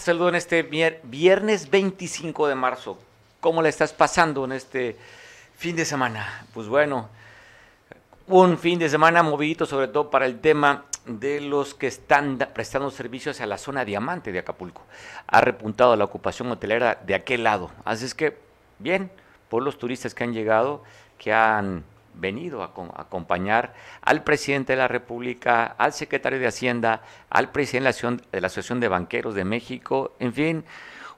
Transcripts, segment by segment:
Saludo en este viernes 25 de marzo. ¿Cómo le estás pasando en este fin de semana? Pues bueno, un fin de semana movidito sobre todo para el tema de los que están prestando servicios a la zona diamante de Acapulco. Ha repuntado la ocupación hotelera de aquel lado. Así es que, bien, por los turistas que han llegado, que han venido a, acompañar al presidente de la República, al secretario de Hacienda, al presidente de la Asociación de Banqueros de México, en fin,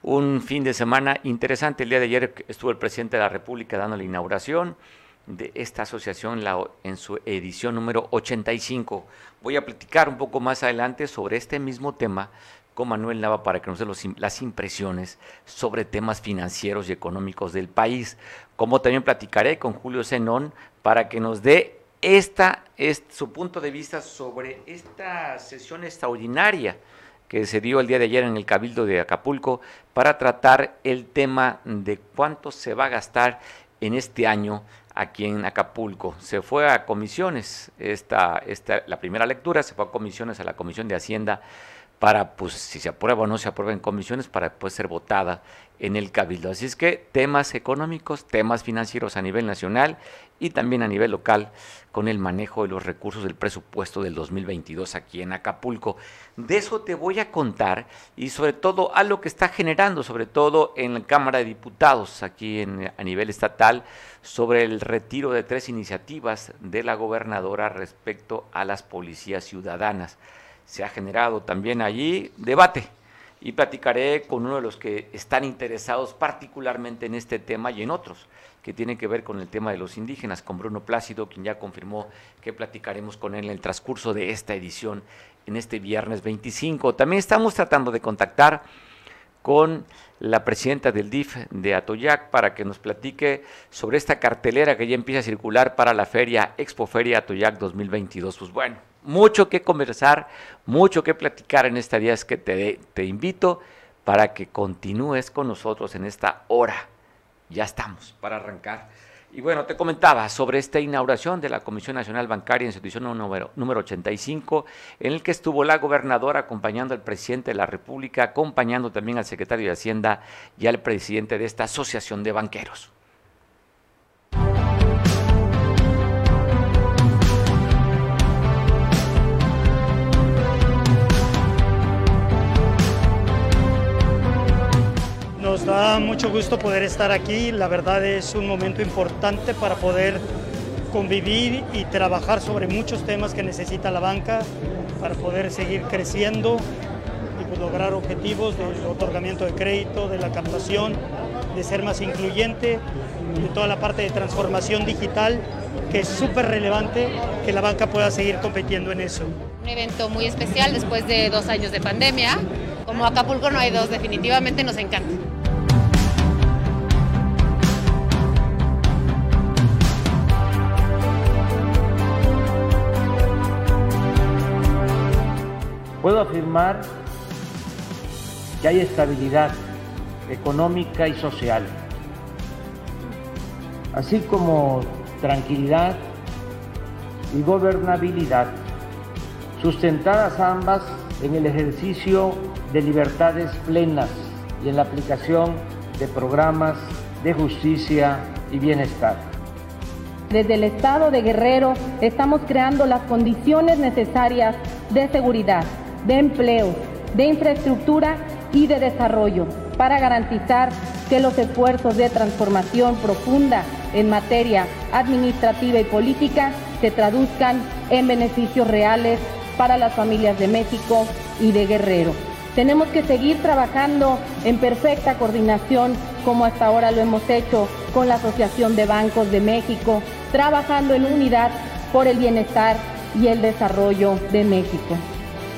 un fin de semana interesante. El día de ayer estuvo el presidente de la República dando la inauguración de esta asociación en su edición número 85. Voy a platicar un poco más adelante sobre este mismo tema con Manuel Nava para que nos dé las impresiones sobre temas financieros y económicos del país. Como también platicaré con Julio Zenón para que nos dé esta, su punto de vista sobre esta sesión extraordinaria que se dio el día de ayer en el Cabildo de Acapulco para tratar el tema de cuánto se va a gastar en este año aquí en Acapulco. Se fue a comisiones, esta, esta, la primera lectura se fue a comisiones a la Comisión de Hacienda para, pues, si se aprueba o no se aprueba en comisiones, para después ser votada en el Cabildo. Así es que temas económicos, temas financieros a nivel nacional y también a nivel local con el manejo de los recursos del presupuesto del 2022 aquí en Acapulco. De eso te voy a contar y sobre todo a lo que está generando, sobre todo en la Cámara de Diputados aquí en, a nivel estatal, sobre el retiro de tres iniciativas de la gobernadora respecto a las policías ciudadanas se ha generado también allí debate y platicaré con uno de los que están interesados particularmente en este tema y en otros que tienen que ver con el tema de los indígenas, con Bruno Plácido, quien ya confirmó que platicaremos con él en el transcurso de esta edición en este viernes 25. También estamos tratando de contactar con la presidenta del DIF de Atoyac para que nos platique sobre esta cartelera que ya empieza a circular para la feria Expo Feria Atoyac 2022. Pues bueno, mucho que conversar, mucho que platicar en esta día. Es que te, te invito para que continúes con nosotros en esta hora. Ya estamos para arrancar. Y bueno, te comentaba sobre esta inauguración de la Comisión Nacional Bancaria en su edición número, número 85, en el que estuvo la gobernadora acompañando al presidente de la República, acompañando también al secretario de Hacienda y al presidente de esta Asociación de Banqueros. Nos da mucho gusto poder estar aquí. La verdad es un momento importante para poder convivir y trabajar sobre muchos temas que necesita la banca para poder seguir creciendo y pues lograr objetivos del otorgamiento de crédito, de la captación, de ser más incluyente, de toda la parte de transformación digital, que es súper relevante que la banca pueda seguir compitiendo en eso. Un evento muy especial después de dos años de pandemia. Como Acapulco no hay dos, definitivamente nos encanta. Puedo afirmar que hay estabilidad económica y social, así como tranquilidad y gobernabilidad, sustentadas ambas en el ejercicio de libertades plenas y en la aplicación de programas de justicia y bienestar. Desde el Estado de Guerrero estamos creando las condiciones necesarias de seguridad de empleo, de infraestructura y de desarrollo para garantizar que los esfuerzos de transformación profunda en materia administrativa y política se traduzcan en beneficios reales para las familias de México y de Guerrero. Tenemos que seguir trabajando en perfecta coordinación como hasta ahora lo hemos hecho con la Asociación de Bancos de México, trabajando en unidad por el bienestar y el desarrollo de México.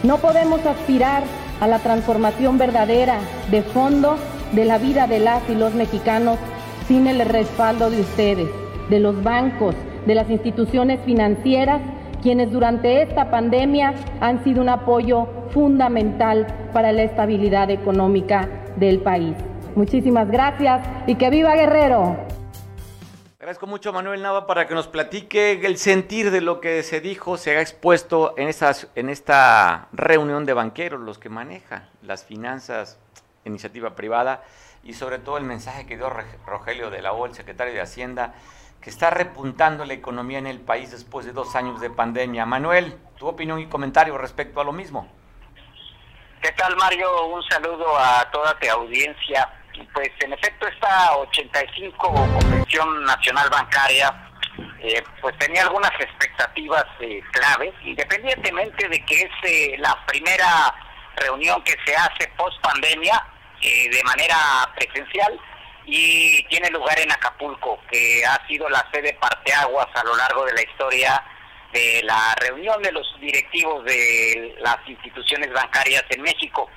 No podemos aspirar a la transformación verdadera de fondo de la vida de las y los mexicanos sin el respaldo de ustedes, de los bancos, de las instituciones financieras, quienes durante esta pandemia han sido un apoyo fundamental para la estabilidad económica del país. Muchísimas gracias y que viva Guerrero. Agradezco mucho a Manuel Nava para que nos platique el sentir de lo que se dijo, se ha expuesto en, esas, en esta reunión de banqueros, los que manejan las finanzas, iniciativa privada, y sobre todo el mensaje que dio Rogelio de la O, el secretario de Hacienda, que está repuntando la economía en el país después de dos años de pandemia. Manuel, tu opinión y comentario respecto a lo mismo. ¿Qué tal, Mario? Un saludo a toda tu audiencia. Pues en efecto esta 85 Convención Nacional Bancaria eh, pues tenía algunas expectativas eh, claves, independientemente de que es eh, la primera reunión que se hace post pandemia de manera presencial y tiene lugar en Acapulco, que ha sido la sede parteaguas a lo largo de la historia de la reunión de los directivos de las instituciones bancarias en México.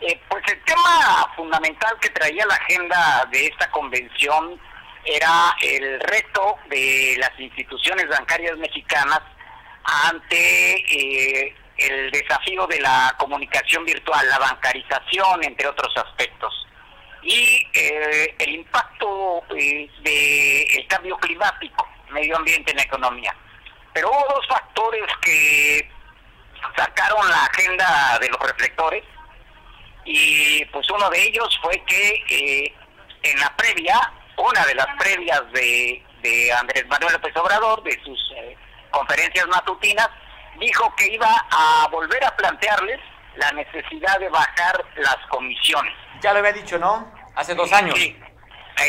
Eh, pues el tema fundamental que traía la agenda de esta convención era el reto de las instituciones bancarias mexicanas ante eh, el desafío de la comunicación virtual, la bancarización, entre otros aspectos, y eh, el impacto del cambio climático, medio ambiente en la economía. Pero hubo dos factores que sacaron la agenda de los reflectores y pues uno de ellos fue que eh, en la previa, una de las previas de, Andrés Manuel López Obrador, de sus eh, conferencias matutinas, dijo que iba a volver a plantearles la necesidad de bajar las comisiones. Ya lo había dicho, ¿no? Hace dos años. Sí,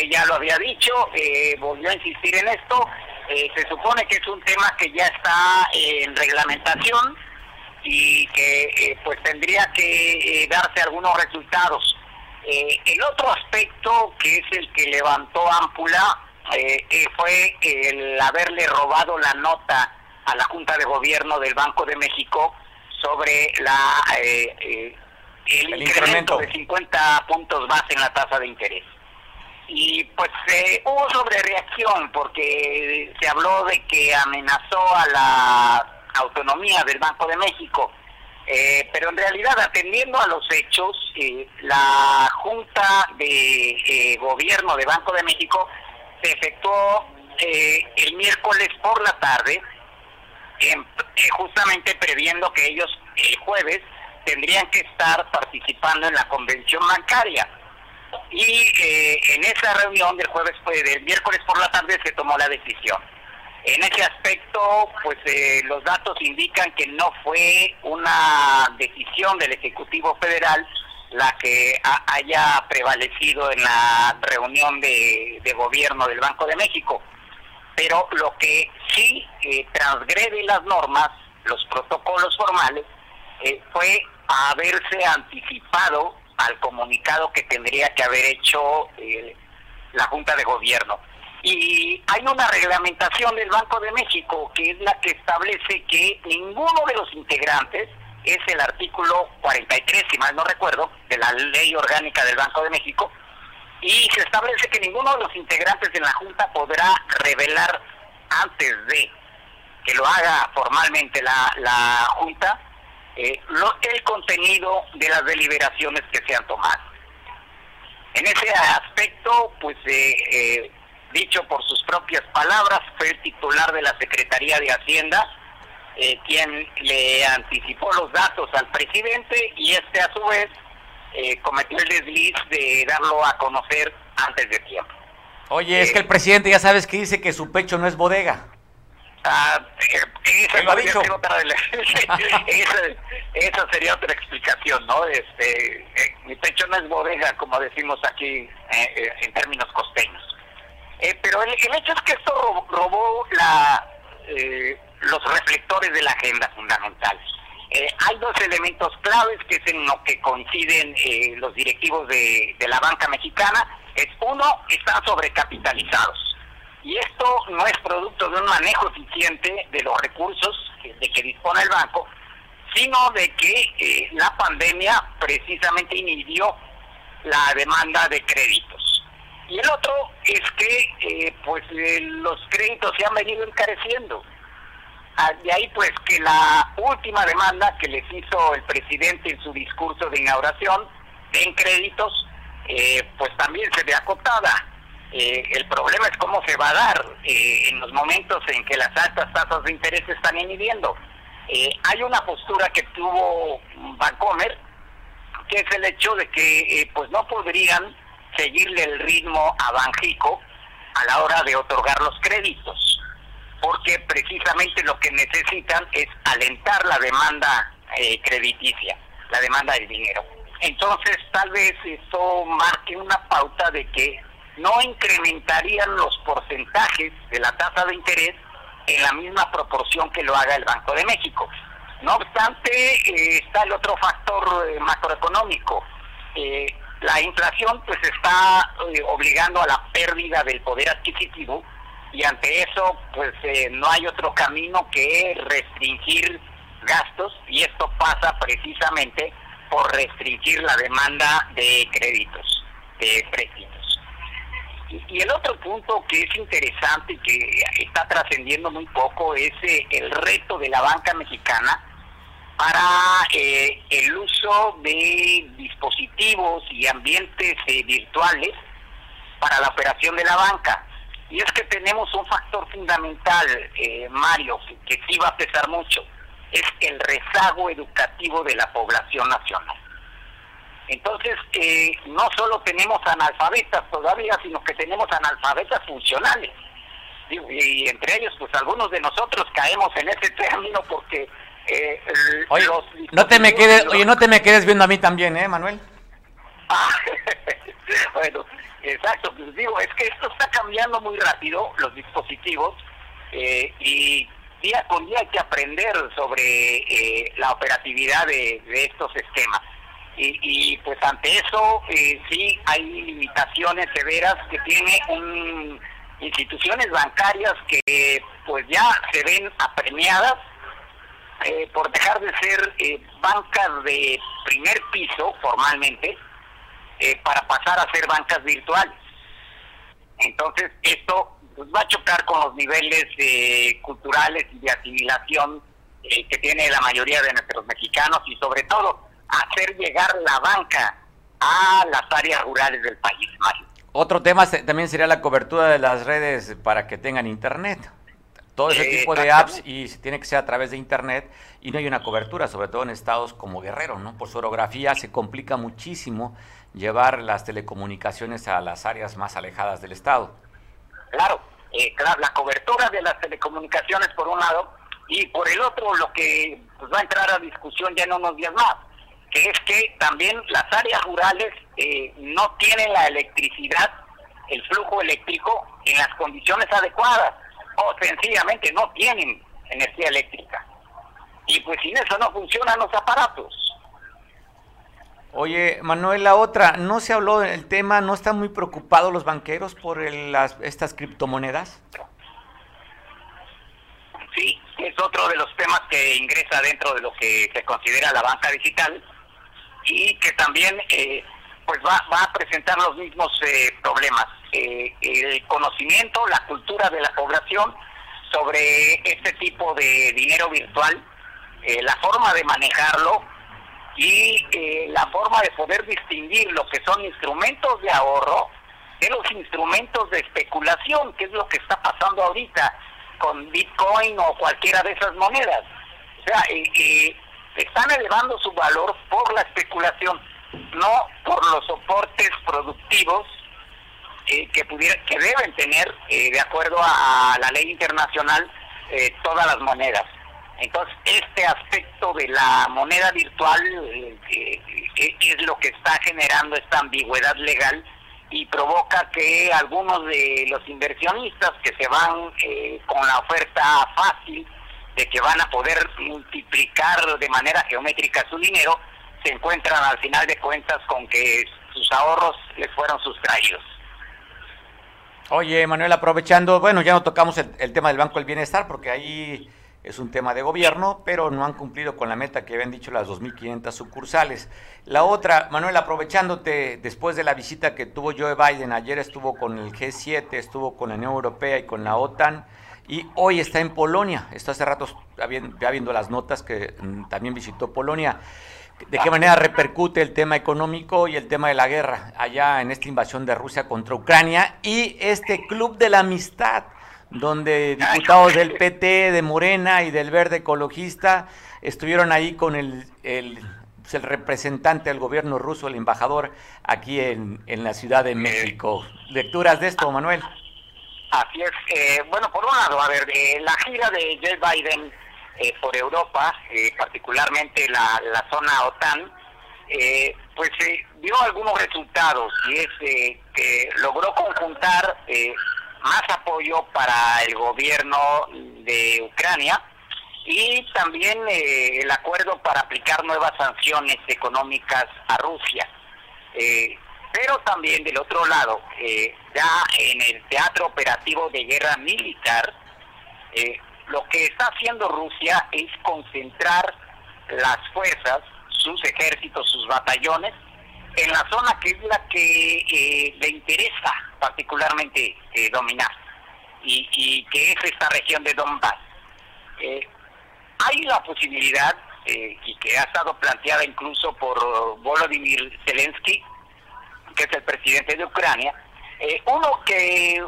ya lo había dicho, eh, volvió a insistir en esto. se supone que es un tema que ya está en reglamentación, y que eh, pues tendría que eh, darse algunos resultados. Eh, el otro aspecto que es el que levantó Ámpula fue el haberle robado la nota a la Junta de Gobierno del Banco de México sobre la el, incremento de 50 puntos más en la tasa de interés. Y pues hubo sobre reacción porque se habló de que amenazó a la autonomía del Banco de México. Eh, pero en realidad, atendiendo a los hechos, eh, la Junta de eh, Gobierno de Banco de México se efectuó el miércoles por la tarde, justamente previendo que ellos el jueves tendrían que estar participando en la convención bancaria. Y en esa reunión del jueves, del miércoles por la tarde, se tomó la decisión. En ese aspecto, pues eh, los datos indican que no fue una decisión del Ejecutivo Federal la que haya prevalecido en la reunión de, gobierno del Banco de México. Pero lo que sí eh, transgrede las normas, los protocolos formales, eh, fue haberse anticipado al comunicado que tendría que haber hecho la Junta de Gobierno. Y hay una reglamentación del Banco de México que es la que establece que ninguno de los integrantes, es el artículo 43, si mal no recuerdo, de la ley orgánica del Banco de México, y se establece que ninguno de los integrantes de la Junta podrá revelar antes de que lo haga formalmente la, la Junta eh, el contenido de las deliberaciones que se han tomado. En ese aspecto, pues eh, eh dicho por sus propias palabras, fue el titular de la Secretaría de Hacienda, eh, quien le anticipó los datos al presidente y este a su vez eh, cometió el desliz de darlo a conocer antes de tiempo. Oye, es que el presidente ya sabes que dice que su pecho no es bodega. Ah, eh, esa, lo ha dicho? esa, sería otra explicación, ¿no? Este, mi pecho no es bodega, como decimos aquí en términos costeños. Eh, pero el, hecho es que esto robó, la, eh, los reflectores de la agenda fundamental. Eh, hay dos elementos claves que es en lo que coinciden los directivos de, la banca mexicana. Es uno, están sobrecapitalizados. Y esto no es producto de un manejo eficiente de los recursos de que dispone el banco, sino de que la pandemia precisamente inhibió la demanda de créditos. Y el otro es que eh, pues eh, los créditos se han venido encareciendo. Ah, de ahí pues que la última demanda que les hizo el presidente en su discurso de inauguración en créditos, eh, pues también se ve acotada. Eh, el problema es cómo se va a dar eh, en los momentos en que las altas tasas de interés están inhibiendo. Eh, hay una postura que tuvo Bancomer, que es el hecho de que pues no podrían seguirle el ritmo a Banjico a la hora de otorgar los créditos, porque precisamente lo que necesitan es alentar la demanda crediticia, la demanda de dinero. Entonces tal vez esto marque una pauta de que no incrementarían los porcentajes de la tasa de interés en la misma proporción que lo haga el Banco de México. No obstante, eh, está el otro factor eh, macroeconómico. Eh, la inflación pues está obligando a la pérdida del poder adquisitivo y ante eso pues no hay otro camino que restringir gastos y esto pasa precisamente por restringir la demanda de créditos, de préstamos. Y el otro punto que es interesante y que está trascendiendo muy poco es eh, el reto de la banca mexicana para eh, el uso de dispositivos y ambientes eh, virtuales para la operación de la banca. Y es que tenemos un factor fundamental, Mario, que sí va a pesar mucho, es el rezago educativo de la población nacional. Entonces, eh, no solo tenemos analfabetas todavía, sino que tenemos analfabetas funcionales. Y, entre ellos, pues algunos de nosotros caemos en ese término porque... Eh, oye, no te me quedes, oye, no te me quedes viendo a mí también, ¿eh, Manuel? Ah, bueno, exacto, pues digo, es que esto está cambiando muy rápido, los dispositivos, eh, y día con día hay que aprender sobre eh, la operatividad de, de estos esquemas y, pues ante eso eh, sí hay limitaciones severas que tiene un, instituciones bancarias que pues ya se ven apremiadas eh, por dejar de ser eh, bancas de primer piso formalmente eh, para pasar a ser bancas virtuales. Entonces esto pues, va a chocar con los niveles culturales y de asimilación que tiene la mayoría de nuestros mexicanos y sobre todo hacer llegar la banca a las áreas rurales del país. Otro tema también sería la cobertura de las redes para que tengan internet. Todo ese tipo de apps y tiene que ser a través de internet y no hay una cobertura, sobre todo en estados como Guerrero, ¿no? Por su orografía se complica muchísimo llevar las telecomunicaciones a las áreas más alejadas del estado. Claro, eh, claro, la cobertura de las telecomunicaciones por un lado y por el otro lo que pues, va a entrar a discusión ya en unos días más, que es que también las áreas rurales eh, no tienen la electricidad, el flujo eléctrico en las condiciones adecuadas o sencillamente no tienen energía eléctrica. Y pues sin eso no funcionan los aparatos. Oye, Manuel, la otra, ¿no se habló del tema, no están muy preocupados los banqueros por las, estas criptomonedas? Sí, es otro de los temas que ingresa dentro de lo que se considera la banca digital y que también eh, pues va, va, a presentar los mismos eh, problemas. Eh, el conocimiento, la cultura de la población sobre este tipo de dinero virtual, la forma de manejarlo y la forma de poder distinguir lo que son instrumentos de ahorro de los instrumentos de especulación, que es lo que está pasando ahorita con Bitcoin o cualquiera de esas monedas. O sea, están elevando su valor por la especulación, no por los soportes productivos eh, que, pudiera, que deben tener, eh, de acuerdo a, la ley internacional, eh, todas las monedas. Entonces, este aspecto de la moneda virtual es lo que está generando esta ambigüedad legal y provoca que algunos de los inversionistas que se van con la oferta fácil de que van a poder multiplicar de manera geométrica su dinero, se encuentran al final de cuentas con que sus ahorros les fueron sustraídos. Oye, Manuel, aprovechando, bueno, ya no tocamos el, tema del Banco del Bienestar porque ahí es un tema de gobierno, pero no han cumplido con la meta que habían dicho las 2.500 sucursales. La otra, Manuel, aprovechándote después de la visita que tuvo Joe Biden, ayer estuvo con el G7, estuvo con la Unión Europea y con la OTAN, y hoy está en Polonia. Esto hace rato ya viendo las notas que mm, también visitó Polonia. De qué manera repercute el tema económico y el tema de la guerra allá en esta invasión de Rusia contra Ucrania y este club de la amistad donde diputados del PT, de Morena y del Verde Ecologista estuvieron ahí con el, el, pues, el representante del gobierno ruso, el embajador aquí en, en la Ciudad de México. ¿Lecturas de esto, Manuel? Así es. Eh, bueno, por un lado, a ver, eh, la gira de Joe Biden eh, por Europa, eh, particularmente la, zona OTAN, eh, pues dio algunos resultados y es que logró conjuntar más apoyo para el gobierno de Ucrania y también el acuerdo para aplicar nuevas sanciones económicas a Rusia. pero también del otro lado, ya en el teatro operativo de guerra militar, lo que está haciendo Rusia es concentrar las fuerzas, sus ejércitos, sus batallones, en la zona que es la que eh, le interesa particularmente eh, dominar, y, que es esta región de Donbass. Eh, hay la posibilidad, y que ha estado planteada incluso por Volodymyr Zelensky, que es el presidente de Ucrania, uno que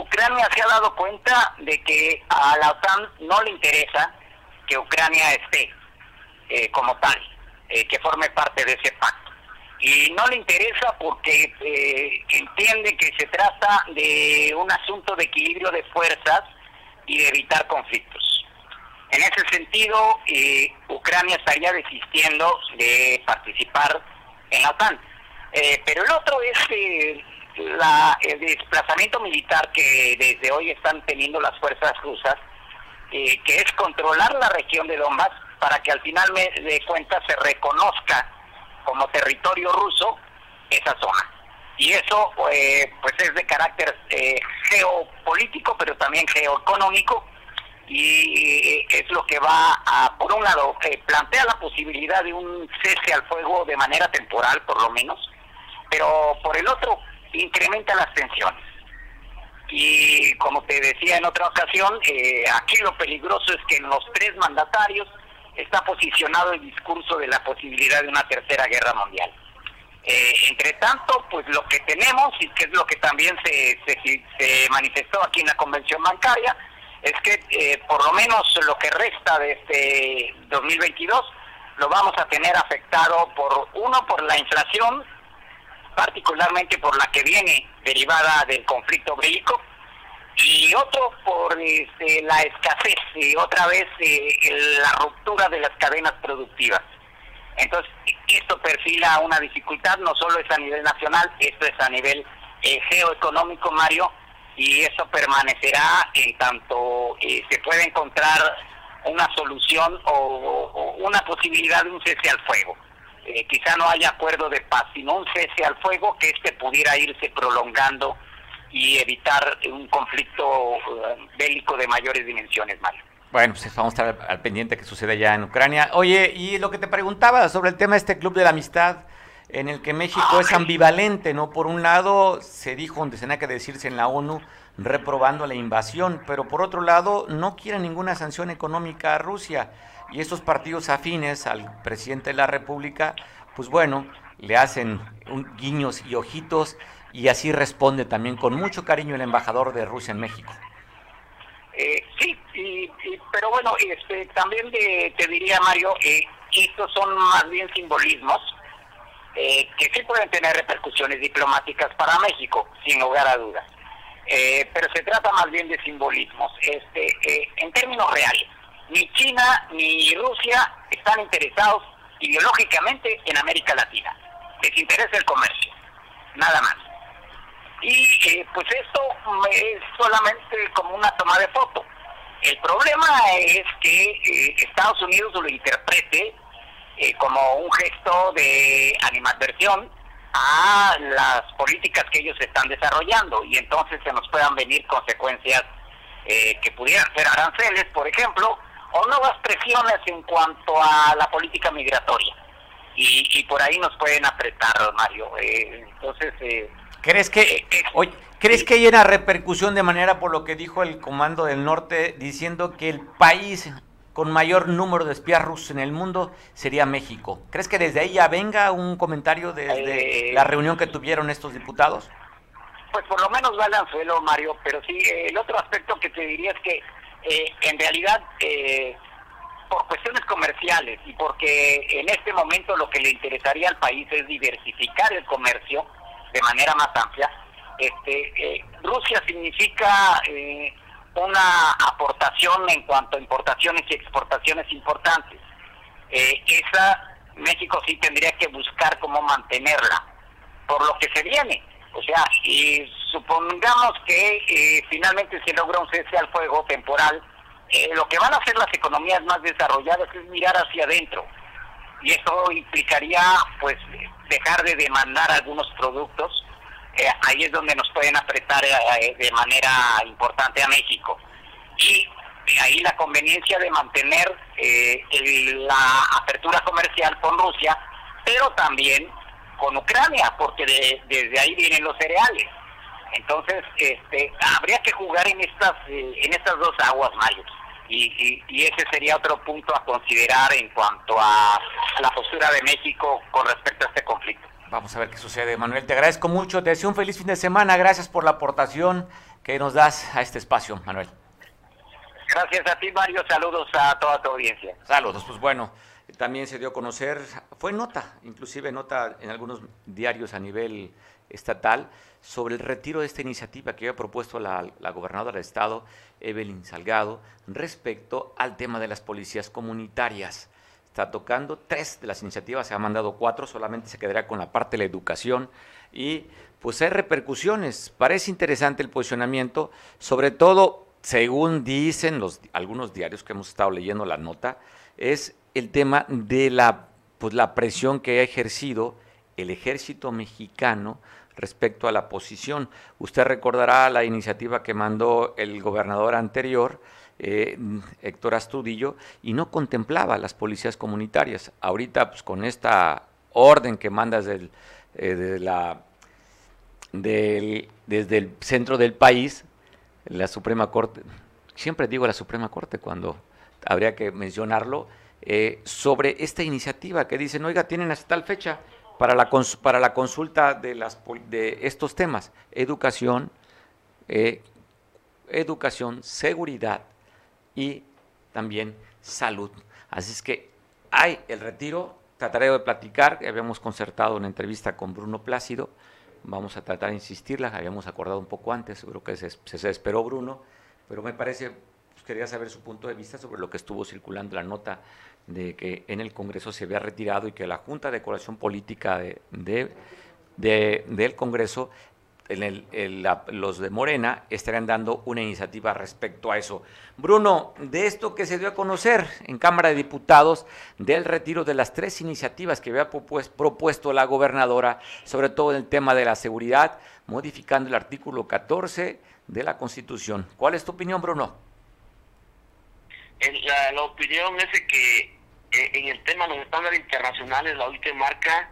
Ucrania se ha dado cuenta de que a la OTAN no le interesa que Ucrania esté eh, como tal, eh, que forme parte de ese pacto. Y no le interesa porque eh, entiende que se trata de un asunto de equilibrio de fuerzas y de evitar conflictos. En ese sentido, Ucrania estaría desistiendo de participar en la OTAN. pero el otro es la, el desplazamiento militar que desde hoy están teniendo las fuerzas rusas, eh, que es controlar la región de Donbass para que al final de cuentas se reconozca como territorio ruso esa zona. Y eso eh, pues es de carácter eh, geopolítico, pero también geoeconómico, y es lo que va a, por un lado, plantea la posibilidad de un cese al fuego de manera temporal, por lo menos, pero por el otro incrementa las tensiones. Y como te decía en otra ocasión, eh, aquí lo peligroso es que en los tres mandatarios está posicionado el discurso de la posibilidad de una tercera guerra mundial. Eh, entre tanto, pues lo que tenemos, y que es lo que también se, se, manifestó aquí en la convención bancaria, es que eh, por lo menos lo que resta de este 2022 lo vamos a tener afectado por, uno, por la inflación, particularmente por la que viene derivada del conflicto bélico, y otro por este, la escasez y otra vez eh, la ruptura de las cadenas productivas. Entonces, esto perfila una dificultad, no solo es a nivel nacional, esto es a nivel eh, geoeconómico, Mario, y eso permanecerá en tanto eh, se puede encontrar una solución o una posibilidad de un cese al fuego. Eh, quizá no haya acuerdo de paz, sino un cese al fuego que este pudiera irse prolongando y evitar un conflicto eh, bélico de mayores dimensiones, Mario. Bueno, pues vamos a estar al pendiente que sucede ya en Ucrania. Oye, y lo que te preguntaba sobre el tema de este club de la amistad, en el que México es ambivalente, ¿no? Por un lado, se dijo donde se tenía que decirse en la ONU, reprobando la invasión, pero por otro lado, no quiere ninguna sanción económica a Rusia. Y estos partidos afines al presidente de la República, pues bueno, le hacen un, guiños y ojitos y así responde también con mucho cariño el embajador de Rusia en México. Eh, sí, pero bueno, este, también te diría, Mario, eh, estos son más bien simbolismos eh, que sí pueden tener repercusiones diplomáticas para México, sin lugar a dudas. Eh, pero se trata más bien de simbolismos. Este, en términos reales, ni China ni Rusia están interesados ideológicamente en América Latina. Les interesa el comercio, nada más. Y eh, pues esto es solamente como una toma de foto. El problema es que eh, Estados Unidos lo interprete eh, como un gesto de animadversión a las políticas que ellos están desarrollando y entonces se nos puedan venir consecuencias que pudieran ser aranceles, por ejemplo, o nuevas presiones en cuanto a la política migratoria. Y, por ahí nos pueden apretar, Mario. Eh, entonces... Eh, ¿Crees que, eh, ¿crees que hay una repercusión de manera por lo que dijo el Comando del Norte diciendo que el país con mayor número de espías rusos en el mundo sería México. ¿Crees que desde ahí ya venga un comentario desde eh, la reunión que tuvieron estos diputados? Pues por lo menos va al anzuelo, Mario, pero sí, el otro aspecto que te diría es que eh, en realidad, eh, por cuestiones comerciales y porque en este momento lo que le interesaría al país es diversificar el comercio de manera más amplia, este, eh, Rusia significa una aportación en cuanto a importaciones y exportaciones importantes. esa México sí tendría que buscar cómo mantenerla por lo que se viene. O sea, y supongamos que eh, finalmente se logra un cese al fuego temporal, eh, lo que van a hacer las economías más desarrolladas es mirar hacia adentro. Y eso implicaría, pues, dejar de demandar algunos productos. Eh, ahí es donde nos pueden apretar de manera importante a México. Y ahí la conveniencia de mantener la apertura comercial con Rusia, pero también con Ucrania, porque desde ahí vienen los cereales. Entonces, este, habría que jugar en estas eh, en estas dos aguas, Mayo. Y, y, ese sería otro punto a considerar en cuanto a, la postura de México con respecto a este conflicto. Vamos a ver qué sucede, Manuel. Te agradezco mucho, te deseo un feliz fin de semana. Gracias por la aportación que nos das a este espacio, Manuel. Gracias a ti, Mario. Saludos a toda tu audiencia. Saludos, pues bueno. También se dio a conocer, fue nota, inclusive nota en algunos diarios a nivel estatal, sobre el retiro de esta iniciativa que había propuesto la, gobernadora del estado, Evelyn Salgado, respecto al tema de las policías comunitarias. Está tocando tres de las iniciativas, se han mandado cuatro, solamente se quedará con la parte de la educación y pues hay repercusiones. Parece interesante el posicionamiento, sobre todo, según dicen los, algunos diarios que hemos estado leyendo la nota, es el tema de la, pues, la presión que ha ejercido el ejército mexicano respecto a la posición. Usted recordará la iniciativa que mandó el gobernador anterior, eh, Héctor Astudillo, y no contemplaba las policías comunitarias. Ahorita, pues, con esta orden que mandas del, eh, la, del, desde el centro del país, la Suprema Corte, siempre digo la Suprema Corte cuando habría que mencionarlo, eh, sobre esta iniciativa que dicen, oiga, tienen hasta tal fecha para la, para la consulta de, las, de estos temas, educación, eh, educación, seguridad y también salud. Así es que hay el retiro, trataré de platicar, habíamos concertado una entrevista con Bruno Plácido, vamos a tratar de insistirla, habíamos acordado un poco antes, seguro que se, se esperó Bruno, pero me parece, pues, quería saber su punto de vista sobre lo que estuvo circulando la nota de que en el Congreso se había retirado y que la Junta de Coalición Política de, del Congreso, los de Morena, estarían dando una iniciativa respecto a eso. Bruno, de esto que se dio a conocer en Cámara de Diputados, del retiro de las tres iniciativas que había propuesto la gobernadora, sobre todo en el tema de la seguridad, modificando el artículo 14 de la Constitución. ¿Cuál es tu opinión, Bruno? La, la opinión es que eh, en el tema de los estándares internacionales, la OIT marca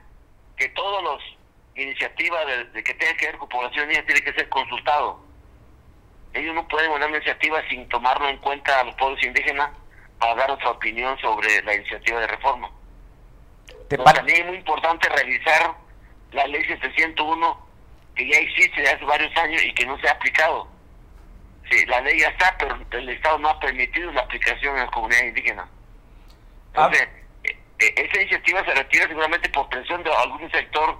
que todas las iniciativas de, que tengan que ver con población indígena tienen que ser consultado. Ellos no pueden una iniciativa sin tomarlo en cuenta a los pueblos indígenas para dar otra opinión sobre la iniciativa de reforma. también es muy importante revisar la ley 701 que ya existe desde hace varios años y que no se ha aplicado. Sí, la ley ya está, pero el Estado no ha permitido la aplicación en las comunidades indígenas. Entonces, ah. esa iniciativa se retira seguramente por presión de algún sector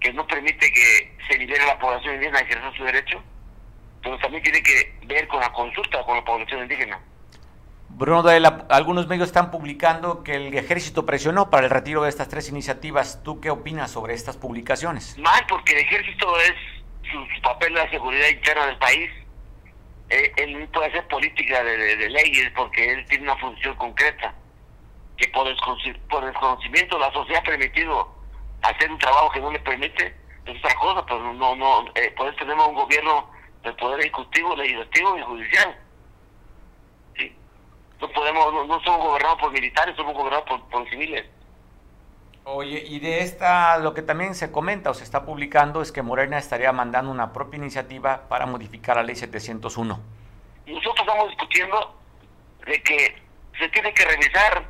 que no permite que se libere la población indígena a ejercer su derecho, pero también tiene que ver con la consulta con la población indígena. Bruno, algunos medios están publicando que el ejército presionó para el retiro de estas tres iniciativas. ¿Tú qué opinas sobre estas publicaciones? Mal, porque el ejército es su, papel de la seguridad interna del país. Eh, él no puede hacer política de leyes porque él tiene una función concreta que por, por desconocimiento la sociedad ha permitido hacer un trabajo que no le permite, es otra cosa, pero no, no, eh, por eso tenemos un gobierno del poder ejecutivo, legislativo y judicial. ¿sí? No podemos, no, somos gobernados por militares, somos gobernados por, por civiles. Oye, y de esta, lo que también se comenta o se está publicando es que Morena estaría mandando una propia iniciativa para modificar la ley 701. Nosotros estamos discutiendo de que se tiene que revisar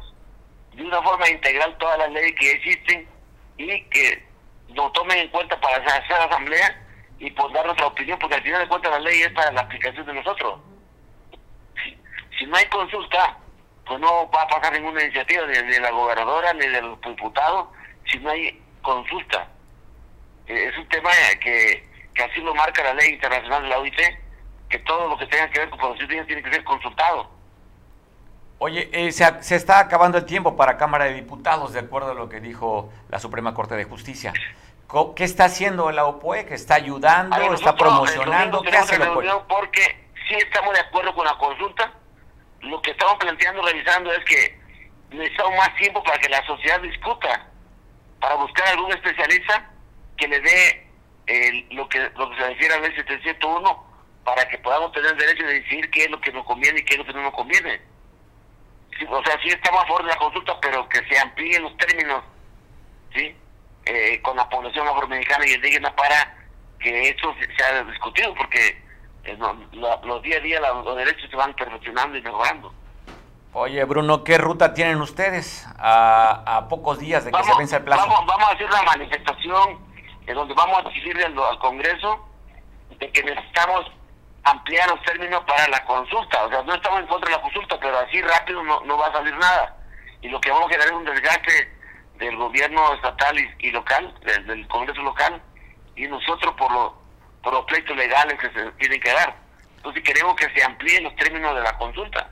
de una forma integral todas las leyes que existen y que lo tomen en cuenta para hacer asamblea y por dar nuestra opinión, porque al final de cuentas la ley es para la aplicación de nosotros. Si, no hay consulta, pues no va a pasar ninguna iniciativa ni de la gobernadora ni de los diputados si no hay consulta. Eh, es un tema que, que así lo marca la ley internacional de la OIT, que todo lo que tenga que ver con población tiene que ser consultado. Oye, eh, se, se, está acabando el tiempo para Cámara de Diputados, de acuerdo a lo que dijo la Suprema Corte de Justicia. ¿Qué está haciendo la OPOE? ¿Que está ayudando? ¿Está promocionando? ¿Qué hace la OPOE? Porque sí estamos de acuerdo con la consulta. Lo que estamos planteando, revisando, es que necesitamos más tiempo para que la sociedad discuta, para buscar algún especialista que le dé lo, que, lo que se refiere al 701 para que podamos tener derecho de decidir qué es lo que nos conviene y qué es lo que no nos conviene o sea, sí estamos a favor de la consulta, pero que se amplíen los términos, ¿sí? Eh, con la población afroamericana y indígena para que eso sea discutido, porque los día a día los derechos se van perfeccionando y mejorando. Oye, Bruno, ¿qué ruta tienen ustedes a, pocos días de que se vence el plazo? Vamos, vamos a hacer una manifestación en donde vamos a exigirle al Congreso de que necesitamos ampliar los términos para la consulta. O sea, no estamos en contra de la consulta, pero así rápido no, no va a salir nada. Y lo que vamos a generar es un desgaste del gobierno estatal y, local, del, Congreso local, y nosotros por, lo, por los pleitos legales que se tienen que dar. Entonces queremos que se amplíen los términos de la consulta.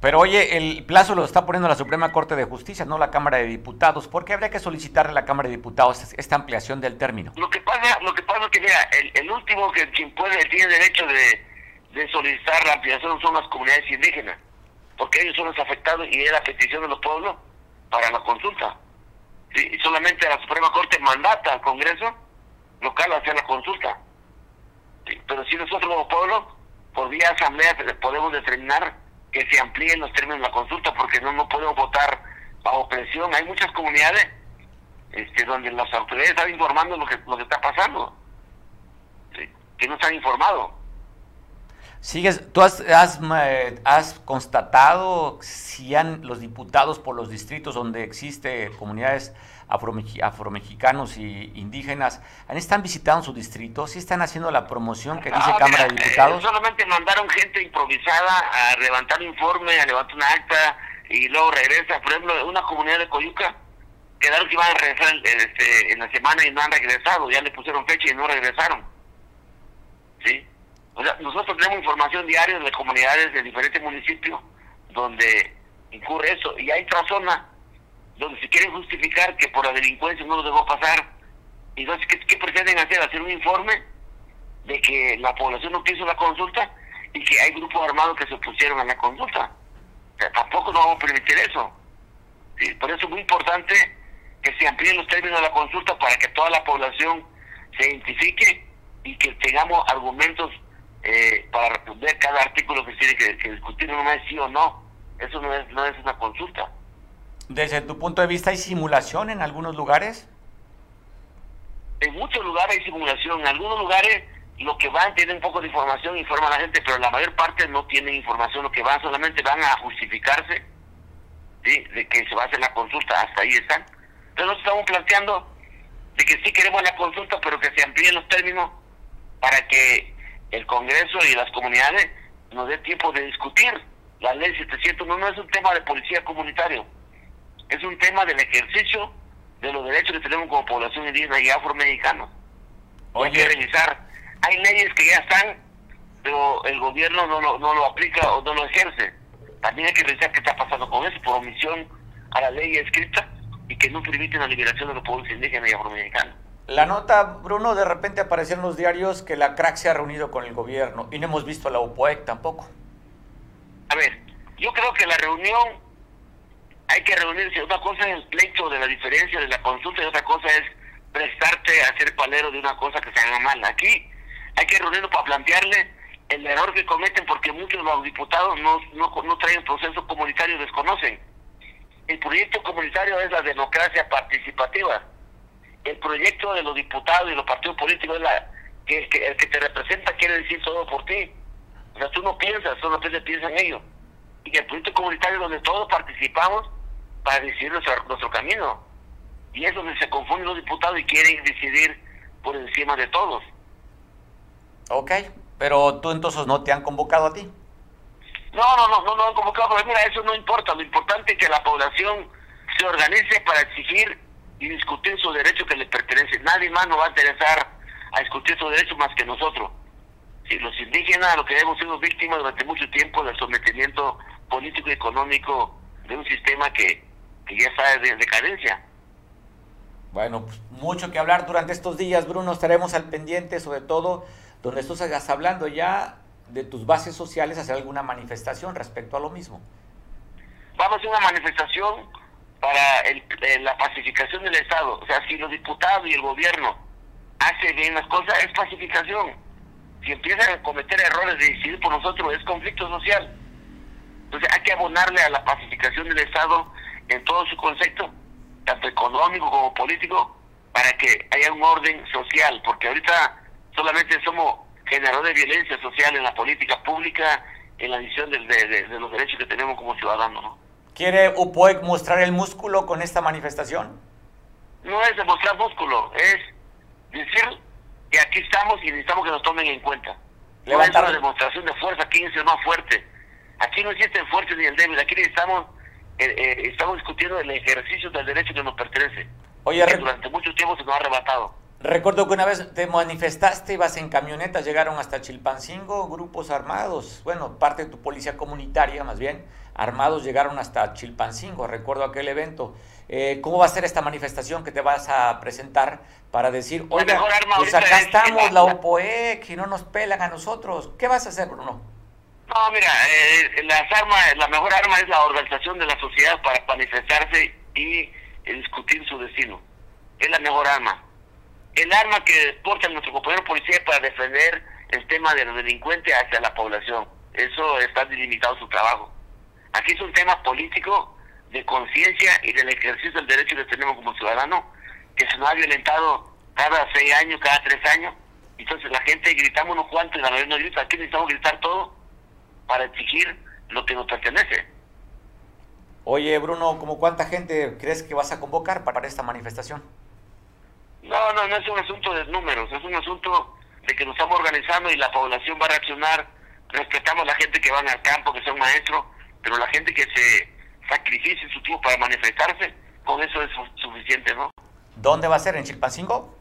Pero oye, el plazo lo está poniendo la Suprema Corte de Justicia, no la Cámara de Diputados. ¿Por qué habría que solicitarle a la Cámara de Diputados esta ampliación del término? Lo que pasa, lo que pasa es que mira, el, último que quien puede tiene derecho de, solicitar la ampliación son las comunidades indígenas, porque ellos son los afectados y es la petición de los pueblos para la consulta. y solamente la Suprema Corte mandata al Congreso local a hacer la consulta. Pero si nosotros como pueblo, por vía asamblea, podemos determinar que se amplíen los términos de la consulta porque no, no podemos votar bajo presión. Hay muchas comunidades este, donde las autoridades están informando lo que, lo que está pasando, que no están informados. Sigues, ¿Tú has, has, has, constatado si han los diputados por los distritos donde existe comunidades afromexicanos y indígenas, ¿están visitando su distrito? ¿Sí están haciendo la promoción que dice ah, Cámara de Diputados? Eh, solamente mandaron gente improvisada a levantar informe, a levantar una acta y luego regresa. Por ejemplo, una comunidad de Coyuca quedaron que iban a regresar este, en la semana y no han regresado, ya le pusieron fecha y no regresaron. ¿Sí? O sea, nosotros tenemos información diaria de comunidades de diferentes municipios donde incurre eso. Y hay otra zona donde se quieren justificar que por la delincuencia no lo dejó pasar. Entonces, ¿qué, ¿qué, pretenden hacer? Hacer un informe de que la población no quiso la consulta y que hay grupos armados que se opusieron a la consulta. tampoco no vamos a permitir eso. Por eso es muy importante que se amplíen los términos de la consulta para que toda la población se identifique y que tengamos argumentos eh, para responder cada artículo que tiene que, discutir, no es sí o no. Eso no es, no es una consulta. Desde tu punto de vista, ¿hay simulación en algunos lugares? En muchos lugares hay simulación. En algunos lugares lo que van tienen un poco de información, informan a la gente, pero la mayor parte no tienen información. Lo que van solamente van a justificarse de que se va a hacer la consulta. Hasta ahí están. Entonces nosotros estamos planteando de que sí queremos la consulta, pero que se amplíen los términos para que el Congreso y las comunidades nos dé tiempo de discutir. La ley 700 no, no es un tema de policía comunitario es un tema del ejercicio de los derechos que tenemos como población indígena y afroamericana. Hay que revisar. Hay leyes que ya están, pero el gobierno no lo, no lo aplica o no lo ejerce. También hay que revisar qué está pasando con eso por omisión a la ley escrita y que no permiten la liberación de los pueblos indígenas y afroamericanos. La nota, Bruno, de repente apareció en los diarios que la CRAC se ha reunido con el gobierno y no hemos visto a la UPOEC tampoco. A ver, yo creo que la reunión hay que reunirse. Una cosa es el pleito de la diferencia de la consulta y otra cosa es prestarte a ser palero de una cosa que se haga mal. Aquí hay que reunirnos para plantearle el error que cometen porque muchos de los diputados no, no, no traen proceso comunitario, desconocen. El proyecto comunitario es la democracia participativa. El proyecto de los diputados y los partidos políticos es la que, que, el que te representa quiere decir todo por ti. O sea, tú no piensas, solamente piensan ellos. y el proyecto comunitario donde todos participamos para decidir nuestro, nuestro camino. Y es donde se confunden los diputados y quieren decidir por encima de todos. Ok, pero tú entonces no te han convocado a ti. No, no, no, no, no han convocado, pero mira, eso no importa. Lo importante es que la población se organice para exigir y discutir su derecho que le pertenece. Nadie más nos va a interesar a discutir su derecho más que nosotros. Si los indígenas, lo que hemos sido víctimas durante mucho tiempo del sometimiento político y económico de un sistema que, que ya está de decadencia. Bueno, pues mucho que hablar durante estos días, Bruno. Estaremos al pendiente, sobre todo donde tú estás hablando ya de tus bases sociales, hacer alguna manifestación respecto a lo mismo. Vamos a hacer una manifestación para el, eh, la pacificación del Estado. O sea, si los diputados y el gobierno hacen bien las cosas, es pacificación. Si empiezan a cometer errores de decidir por nosotros, es conflicto social. Entonces hay que abonarle a la pacificación del Estado en todo su concepto, tanto económico como político, para que haya un orden social, porque ahorita solamente somos generadores de violencia social en la política pública, en la visión de, de los derechos que tenemos como ciudadanos. ¿no? ¿Quiere UPOEC mostrar el músculo con esta manifestación? No es demostrar músculo, es decir que aquí estamos y necesitamos que nos tomen en cuenta. Levantar... No es una demostración de fuerza, quién es el más fuerte. Aquí no existe el fuerte ni el débil, aquí necesitamos, eh, eh, estamos discutiendo el ejercicio del derecho que nos pertenece. Oye, que durante mucho tiempo se nos ha arrebatado. Recuerdo que una vez te manifestaste, ibas en camioneta, llegaron hasta Chilpancingo, grupos armados, bueno, parte de tu policía comunitaria más bien, armados llegaron hasta Chilpancingo, recuerdo aquel evento. Eh, ¿Cómo va a ser esta manifestación que te vas a presentar para decir, oiga, pues acá estamos, la OPOEC, y no nos pelan a nosotros? ¿Qué vas a hacer, Bruno? No, mira, eh, las armas, la mejor arma es la organización de la sociedad para manifestarse y discutir su destino. Es la mejor arma el arma que porta nuestro compañero policía para defender el tema de los delincuentes hacia la población. Eso está delimitado su trabajo. Aquí es un tema político de conciencia y del ejercicio del derecho que tenemos como ciudadanos, que se nos ha violentado cada seis años, cada tres años. Entonces la gente gritamos unos cuantos la mayoría no grita. Aquí necesitamos gritar todo para exigir lo que nos pertenece. Oye, Bruno, ¿cómo cuánta gente crees que vas a convocar para esta manifestación? No, no, no es un asunto de números, es un asunto de que nos estamos organizando y la población va a reaccionar. Respetamos a la gente que van al campo, que son maestros, pero la gente que se sacrifice su tiempo para manifestarse, con eso es suficiente, ¿no? ¿Dónde va a ser? ¿En Chilpancingo?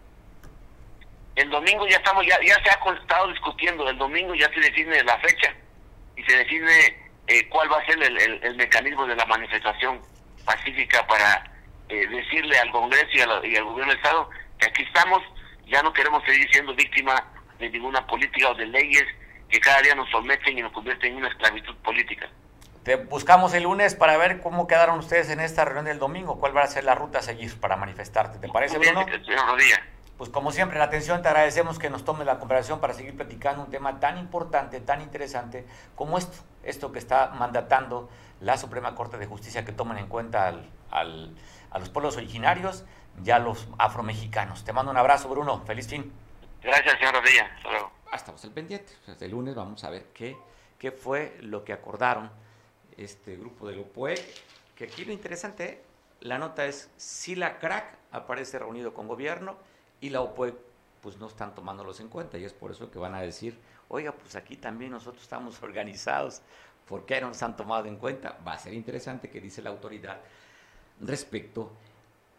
El domingo ya estamos, ya, ya se ha estado discutiendo, el domingo ya se define la fecha y se define eh, cuál va a ser el, el, mecanismo de la manifestación pacífica para eh, decirle al Congreso y, y al gobierno del Estado que aquí estamos, ya no queremos seguir siendo víctimas de ninguna política o de leyes que cada día nos someten y nos convierten en una esclavitud política. Te buscamos el lunes para ver cómo quedaron ustedes en esta reunión del domingo, cuál va a ser la ruta a seguir para manifestarte. ¿Te parece, Bruno? Pues como siempre, la atención, te agradecemos que nos tomes la comparación para seguir platicando un tema tan importante, tan interesante como esto, esto que está mandatando la Suprema Corte de Justicia que tomen en cuenta al, a los pueblos originarios ya los afromexicanos. Te mando un abrazo, Bruno. Feliz fin. Gracias, señor Rodilla. Hasta luego. Ah, estamos al pendiente. Desde el lunes vamos a ver qué, qué fue lo que acordaron este grupo de OPUEC. Que aquí lo interesante, la nota es si la CRAC aparece reunido con gobierno y la OPUEC pues no están tomándolos en cuenta y es por eso que van a decir, oiga, pues aquí también nosotros estamos organizados, ¿por qué no nos han tomado en cuenta? Va a ser interesante que dice la autoridad respecto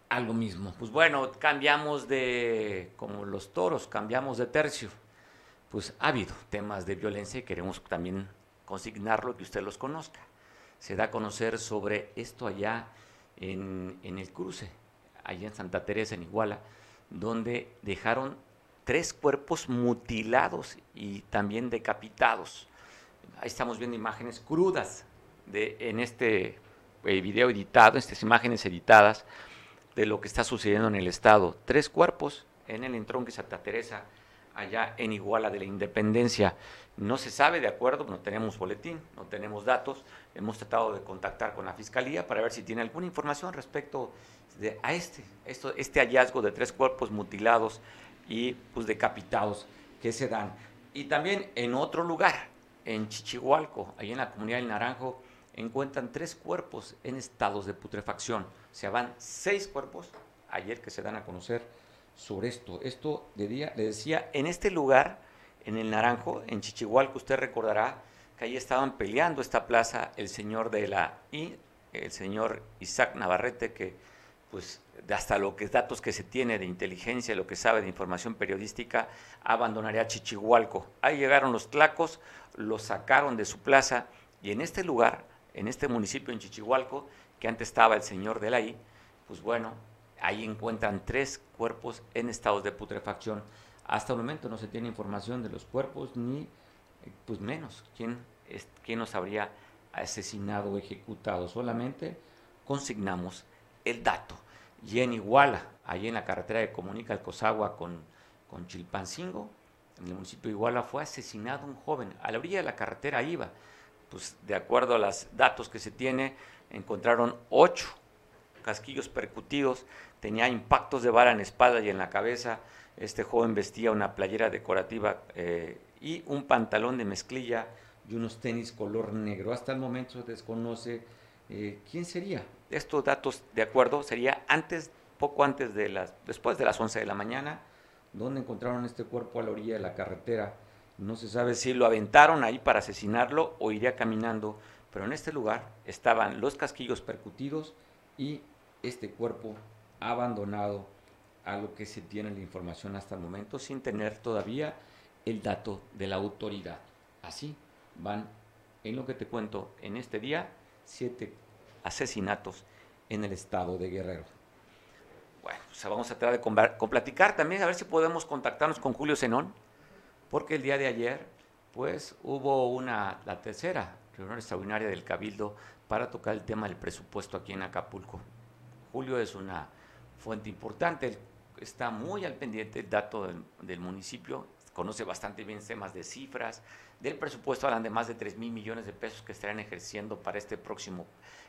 algo mismo. Pues bueno, cambiamos de, como los toros, cambiamos de tercio. Pues ha habido temas de violencia y queremos también consignarlo, que usted los conozca. Se da a conocer sobre esto allá en, en el cruce, allá en Santa Teresa, en Iguala, donde dejaron tres cuerpos mutilados y también decapitados. Ahí estamos viendo imágenes crudas de, en este eh, video editado, estas imágenes editadas de lo que está sucediendo en el Estado. Tres cuerpos en el entronque Santa Teresa, allá en Iguala de la Independencia. No se sabe, de acuerdo, no tenemos boletín, no tenemos datos. Hemos tratado de contactar con la Fiscalía para ver si tiene alguna información respecto de, a este, esto, este hallazgo de tres cuerpos mutilados y pues decapitados que se dan. Y también en otro lugar, en Chichihualco, ahí en la comunidad del Naranjo, encuentran tres cuerpos en estados de putrefacción. Se van seis cuerpos ayer que se dan a conocer sobre esto. Esto de día, le decía, en este lugar, en el Naranjo, en Chichihualco, usted recordará que ahí estaban peleando esta plaza el señor de la I, el señor Isaac Navarrete, que pues hasta lo que datos que se tiene de inteligencia, lo que sabe de información periodística, abandonaría Chichihualco. Ahí llegaron los tlacos, los sacaron de su plaza y en este lugar, en este municipio en Chichihualco, que antes estaba el señor de la I, pues bueno, ahí encuentran tres cuerpos en estados de putrefacción. Hasta el momento no se tiene información de los cuerpos ni, pues menos, quién, es, quién nos habría asesinado o ejecutado. Solamente consignamos el dato. Y en Iguala, ahí en la carretera que comunica el Cosagua con, con Chilpancingo, en el municipio de Iguala, fue asesinado un joven. A la orilla de la carretera iba. Pues de acuerdo a los datos que se tiene, encontraron ocho casquillos percutidos, tenía impactos de bala en la espalda y en la cabeza. Este joven vestía una playera decorativa eh, y un pantalón de mezclilla y unos tenis color negro. Hasta el momento se desconoce eh, quién sería. Estos datos, de acuerdo, sería antes, poco antes de las, después de las 11 de la mañana, donde encontraron este cuerpo a la orilla de la carretera. No se sabe si lo aventaron ahí para asesinarlo o iría caminando, pero en este lugar estaban los casquillos percutidos y este cuerpo abandonado a lo que se tiene la información hasta el momento sin tener todavía el dato de la autoridad. Así van, en lo que te cuento, en este día, siete asesinatos en el estado de Guerrero. Bueno, vamos a tratar de platicar también, a ver si podemos contactarnos con Julio Zenón, porque el día de ayer, pues hubo una, la tercera reunión extraordinaria del Cabildo para tocar el tema del presupuesto aquí en Acapulco. Julio es una fuente importante, está muy al pendiente del dato del, municipio, conoce bastante bien temas de cifras, del presupuesto hablan de más de 3 mil millones de pesos que estarán ejerciendo para este próximo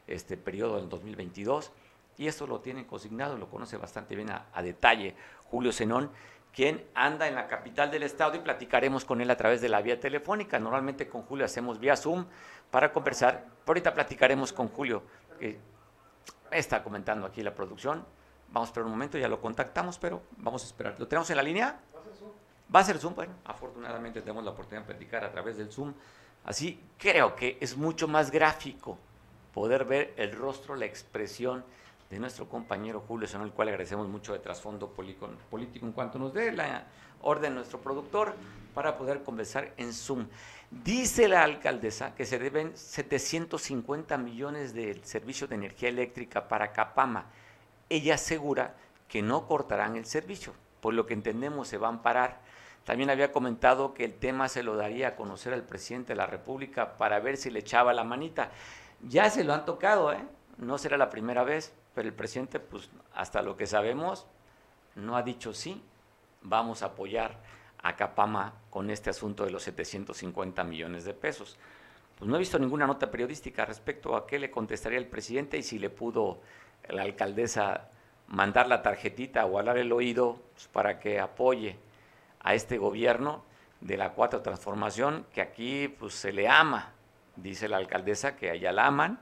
este periodo del 2022 y esto lo tienen consignado, lo conoce bastante bien a, a, detalle Julio Zenón, quien anda en la capital del estado y platicaremos con él a través de la vía telefónica. Normalmente con Julio hacemos vía Zoom para conversar, pero ahorita platicaremos con Julio. que está comentando aquí la producción. Vamos a esperar un momento, ya lo contactamos, pero vamos a esperar. ¿Lo tenemos en la línea? Va a ser Zoom. Va a ser Zoom, bueno, afortunadamente tenemos la oportunidad de platicar a través del Zoom. Así creo que es mucho más gráfico poder ver el rostro, la expresión de nuestro compañero Julio, en el cual agradecemos mucho de trasfondo político en cuanto nos dé la orden nuestro productor para poder conversar en Zoom. Dice la alcaldesa que se deben 750 millones del servicio de energía eléctrica para Capama. Ella asegura que no cortarán el servicio, por lo que entendemos se van a parar. También había comentado que el tema se lo daría a conocer al presidente de la República para ver si le echaba la manita. Ya se lo han tocado, ¿eh? No será la primera vez, pero el presidente, pues hasta lo que sabemos, no ha dicho sí, vamos a apoyar a Capama con este asunto de los 750 millones de pesos. Pues no he visto ninguna nota periodística respecto a qué le contestaría el presidente y si le pudo la alcaldesa mandar la tarjetita o hablar el oído pues, para que apoye a este gobierno de la cuarta transformación, que aquí pues se le ama, dice la alcaldesa que allá la aman,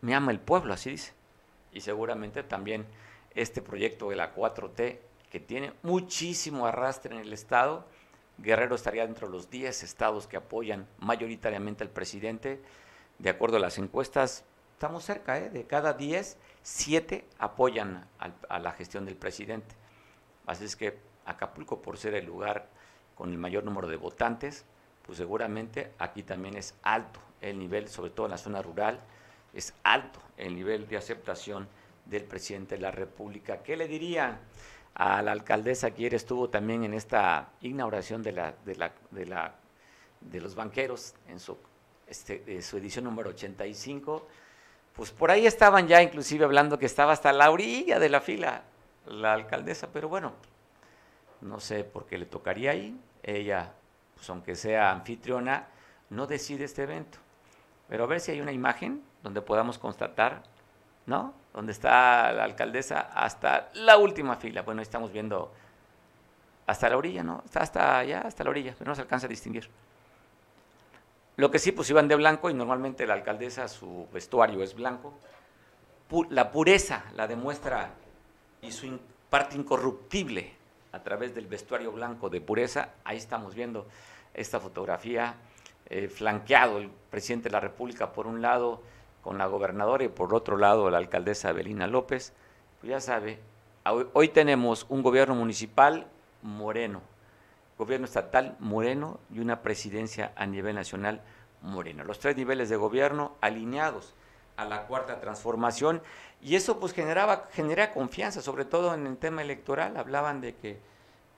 me ama el pueblo, así dice. Y seguramente también este proyecto de la 4T que tiene muchísimo arrastre en el Estado. Guerrero estaría dentro de los 10 estados que apoyan mayoritariamente al presidente. De acuerdo a las encuestas, estamos cerca, ¿eh? de cada 10, 7 apoyan a la gestión del presidente. Así es que Acapulco, por ser el lugar con el mayor número de votantes, pues seguramente aquí también es alto el nivel, sobre todo en la zona rural, es alto el nivel de aceptación del presidente de la República. ¿Qué le dirían? a la alcaldesa que ayer estuvo también en esta inauguración de, la, de, la, de, los banqueros en su, este, su edición número 85, pues por ahí estaban ya inclusive hablando que estaba hasta la orilla de la fila la alcaldesa, pero bueno, no sé por qué le tocaría ahí, ella, pues aunque sea anfitriona, no decide este evento. Pero a ver si hay una imagen donde podamos constatar, ¿no? donde está la alcaldesa, hasta la última fila. Bueno, estamos viendo hasta la orilla, ¿no? Está hasta allá, hasta la orilla, pero no se alcanza a distinguir. Lo que sí, pues iban de blanco y normalmente la alcaldesa su vestuario es blanco. la pureza la demuestra y su parte incorruptible a través del vestuario blanco de pureza. Ahí estamos viendo esta fotografía, eh, flanqueado el presidente de la República por un lado con la gobernadora y por otro lado la alcaldesa Belina López. Pues ya sabe, hoy tenemos un gobierno municipal moreno, gobierno estatal moreno y una presidencia a nivel nacional moreno. Los tres niveles de gobierno alineados a la cuarta transformación y eso pues generaba genera confianza, sobre todo en el tema electoral. Hablaban de que,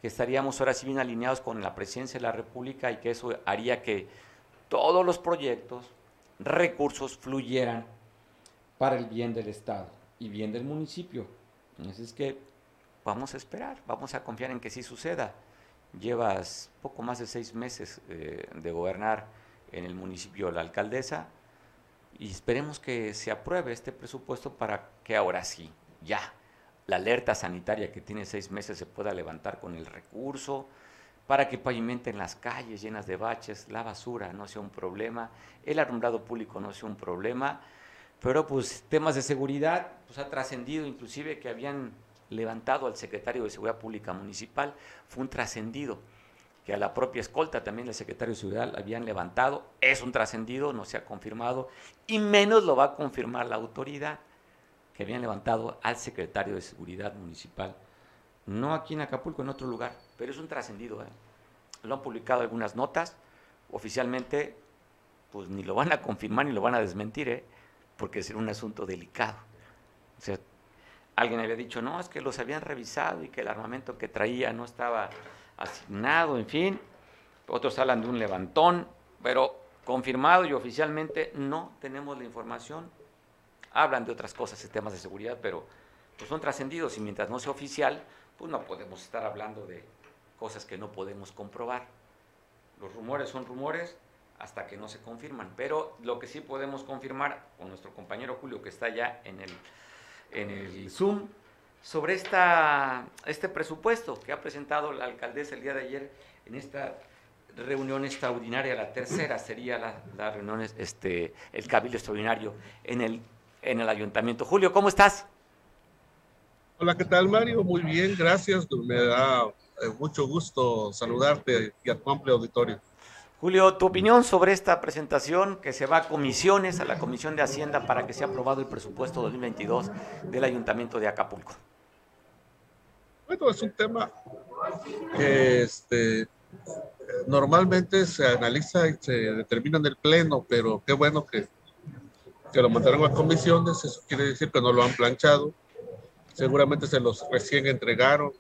estaríamos ahora sí bien alineados con la presidencia de la República y que eso haría que todos los proyectos, recursos fluyeran para el bien del Estado y bien del municipio. Entonces es que vamos a esperar, vamos a confiar en que sí suceda. Llevas poco más de seis meses eh, de gobernar en el municipio la alcaldesa y esperemos que se apruebe este presupuesto para que ahora sí, ya, la alerta sanitaria que tiene seis meses se pueda levantar con el recurso, para que pavimenten las calles llenas de baches, la basura no sea un problema, el alumbrado público no sea un problema, pero pues temas de seguridad, pues ha trascendido inclusive que habían levantado al secretario de Seguridad Pública Municipal, fue un trascendido, que a la propia escolta también el secretario de Seguridad habían levantado, es un trascendido, no se ha confirmado, y menos lo va a confirmar la autoridad, que habían levantado al secretario de Seguridad Municipal, no aquí en Acapulco, en otro lugar, pero es un trascendido. ¿eh? Lo han publicado algunas notas, oficialmente, pues ni lo van a confirmar ni lo van a desmentir, ¿eh? porque es un asunto delicado. O sea, alguien había dicho, no, es que los habían revisado y que el armamento que traía no estaba asignado, en fin. Otros hablan de un levantón, pero confirmado y oficialmente no tenemos la información. Hablan de otras cosas, de temas de seguridad, pero pues son trascendidos y mientras no sea oficial, pues no podemos estar hablando de cosas que no podemos comprobar. Los rumores son rumores hasta que no se confirman, pero lo que sí podemos confirmar con nuestro compañero Julio que está ya en el, en el Zoom, sobre esta, este presupuesto que ha presentado la alcaldesa el día de ayer en esta reunión extraordinaria, la tercera sería la, la reunión, este, el cabildo extraordinario en el, en el ayuntamiento. Julio, ¿cómo estás? Hola, ¿qué tal Mario? Muy bien, gracias. Me da eh, mucho gusto saludarte y a tu amplio auditorio. Julio, tu opinión sobre esta presentación que se va a comisiones, a la Comisión de Hacienda para que sea aprobado el presupuesto 2022 del Ayuntamiento de Acapulco. Bueno, es un tema que este, normalmente se analiza y se determina en el Pleno, pero qué bueno que, que lo mandaron a comisiones, eso quiere decir que no lo han planchado, seguramente se los recién entregaron,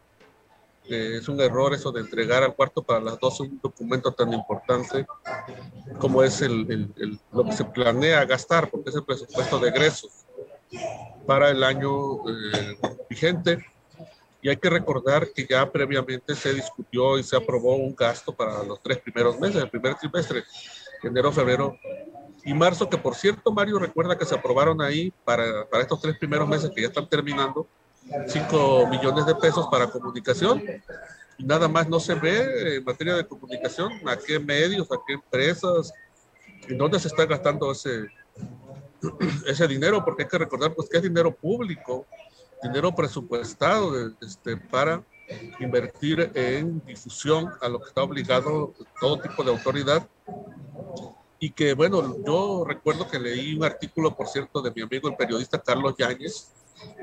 es un error eso de entregar al cuarto para las dos un documento tan importante como es el, lo que se planea gastar, porque es el presupuesto de egresos para el año eh, vigente. Y hay que recordar que ya previamente se discutió y se aprobó un gasto para los tres primeros meses, el primer trimestre, enero, febrero y marzo, que por cierto, Mario, recuerda que se aprobaron ahí para, para estos tres primeros meses que ya están terminando, 5 millones de pesos para comunicación. Nada más no se ve en materia de comunicación a qué medios, a qué empresas, en dónde se está gastando ese, ese dinero, porque hay que recordar pues, que es dinero público, dinero presupuestado este, para invertir en difusión a lo que está obligado todo tipo de autoridad. Y que, bueno, yo recuerdo que leí un artículo, por cierto, de mi amigo el periodista Carlos Yáñez,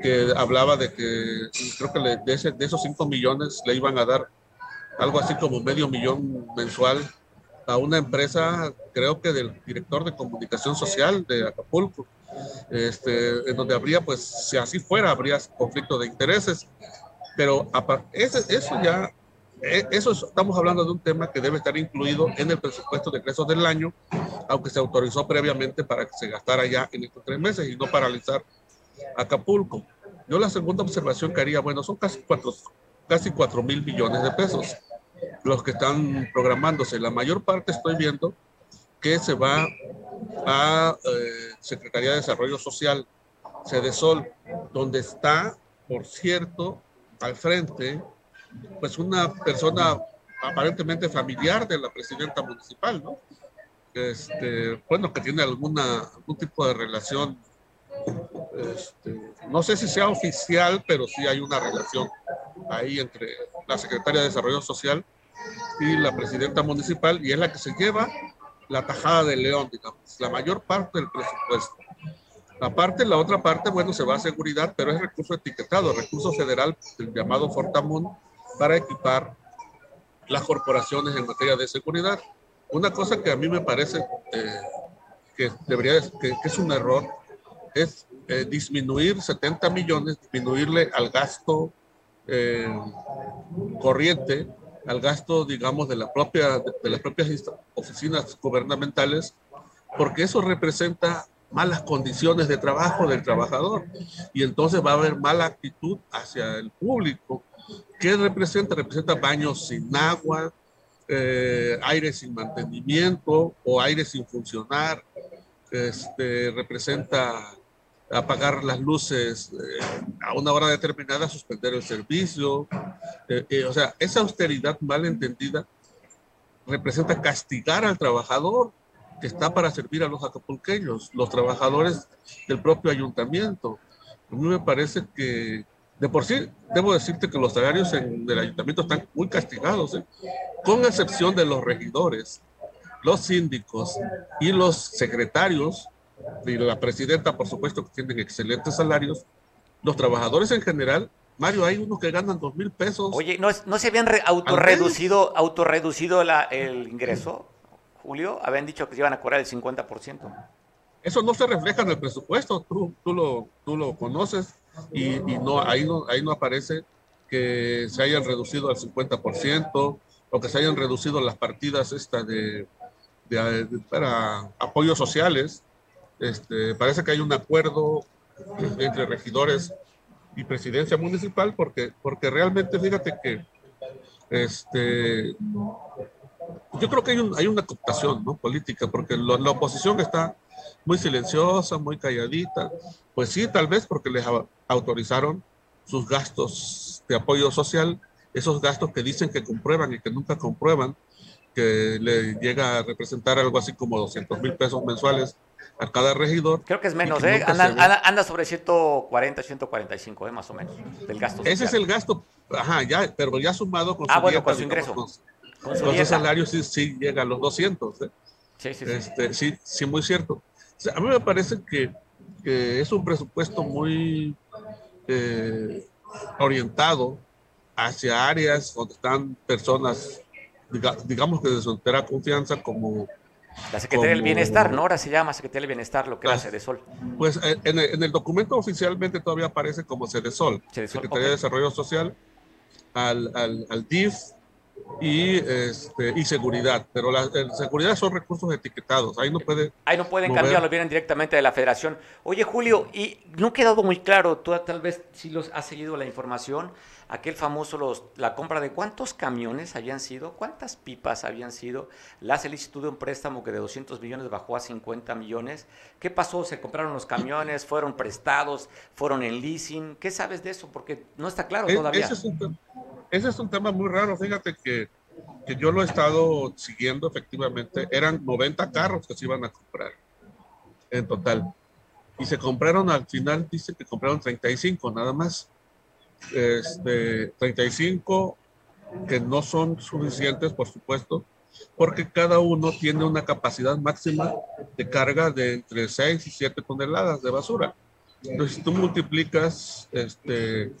que hablaba de que creo que de, ese, de esos 5 millones le iban a dar algo así como medio millón mensual a una empresa, creo que del director de comunicación social de Acapulco, este, en donde habría, pues, si así fuera, habría conflicto de intereses. Pero ese, eso ya, e, eso estamos hablando de un tema que debe estar incluido en el presupuesto de ingresos del año, aunque se autorizó previamente para que se gastara ya en estos tres meses y no paralizar Acapulco. Yo la segunda observación que haría, bueno, son casi cuatro, casi cuatro mil millones de pesos los que están programándose. La mayor parte estoy viendo que se va a eh, Secretaría de Desarrollo Social, Sol, donde está, por cierto, al frente, pues una persona aparentemente familiar de la presidenta municipal, ¿no? este, bueno, que tiene alguna, algún tipo de relación, este, no sé si sea oficial, pero sí hay una relación ahí entre la Secretaria de Desarrollo Social y la presidenta municipal, y es la que se lleva la tajada de León, digamos, la mayor parte del presupuesto. Aparte, la otra parte, bueno, se va a seguridad, pero es recurso etiquetado, recurso federal, el llamado Fortamun, para equipar las corporaciones en materia de seguridad. Una cosa que a mí me parece eh, que debería, que, es un error, es eh, disminuir 70 millones, disminuirle al gasto eh, corriente, al gasto, digamos, de, la propia, de las propias oficinas gubernamentales, porque eso representa malas condiciones de trabajo del trabajador y entonces va a haber mala actitud hacia el público. ¿Qué representa? Representa baños sin agua, eh, aire sin mantenimiento o aire sin funcionar, este, representa apagar las luces eh, a una hora determinada, suspender el servicio. Eh, o sea, esa austeridad mal entendida representa castigar al trabajador que está para servir a los acapulqueños, los trabajadores del propio ayuntamiento. A mí me parece que, de por sí, debo decirte que los salarios en el ayuntamiento están muy castigados, ¿eh? con excepción de los regidores, los síndicos y los secretarios, y la presidenta, por supuesto, que tienen excelentes salarios. Los trabajadores en general, Mario, hay unos que ganan dos mil pesos. Oye, ¿no, ¿no se habían autorreducido, autorreducido el ingreso? Julio, habían dicho que se iban a cobrar el 50%. Eso no se refleja en el presupuesto, tú, tú, lo, tú lo conoces y, y, no, ahí no, ahí no aparece que se hayan reducido al 50% o que se hayan reducido las partidas estas de, para apoyos sociales. Este, parece que hay un acuerdo entre regidores y presidencia municipal porque, porque realmente fíjate que este, yo creo que hay, hay una cooptación política, porque la oposición está muy silenciosa, muy calladita. Pues sí, tal vez porque les autorizaron sus gastos de apoyo social, esos gastos que dicen que comprueban y que nunca comprueban, que le llega a representar algo así como 200 mil pesos mensuales a cada regidor. Creo que es menos, ¿eh? Anda, sobre 140, 145, ¿eh? Más o menos, del gasto. Ese es el gasto, ajá, ya, pero ya sumado con ah, bueno, con su ingreso. Con, ese salario sí, sí llega a los 200. ¿eh? Sí, sí, sí. Este, sí, sí, muy cierto. a mí me parece que, que es un presupuesto muy eh, orientado hacia áreas donde están personas, digamos que de su entera confianza, como la Secretaría del Bienestar, ¿no? Ahora se llama Secretaría del Bienestar, lo que es la Sol. Pues eh, en el, en el, documento oficialmente todavía aparece como Cedesol, Sol, Secretaría de Desarrollo Social, al, al, al DIF, y, este, y seguridad, pero la seguridad son recursos etiquetados, ahí no puede... Ahí no pueden cambiarlo, vienen directamente de la federación. Oye Julio, y no ha quedado muy claro, tú tal vez si los has seguido la información, aquel famoso, los, la compra de cuántos camiones habían sido, cuántas pipas habían sido, la solicitud de un préstamo que de 200 millones bajó a 50 millones, ¿qué pasó? ¿Se compraron los camiones? ¿Fueron prestados? ¿Fueron en leasing? ¿Qué sabes de eso? Porque no está claro e, todavía. Ese es un, ese es un tema muy raro, fíjate que, que yo lo he estado siguiendo efectivamente, eran 90 carros que se iban a comprar en total. Y se compraron al final, dice que compraron 35 nada más este, 35 que no son suficientes, por supuesto, porque cada uno tiene una capacidad máxima de carga de entre 6 y 7 toneladas de basura. Entonces, si tú multiplicas este,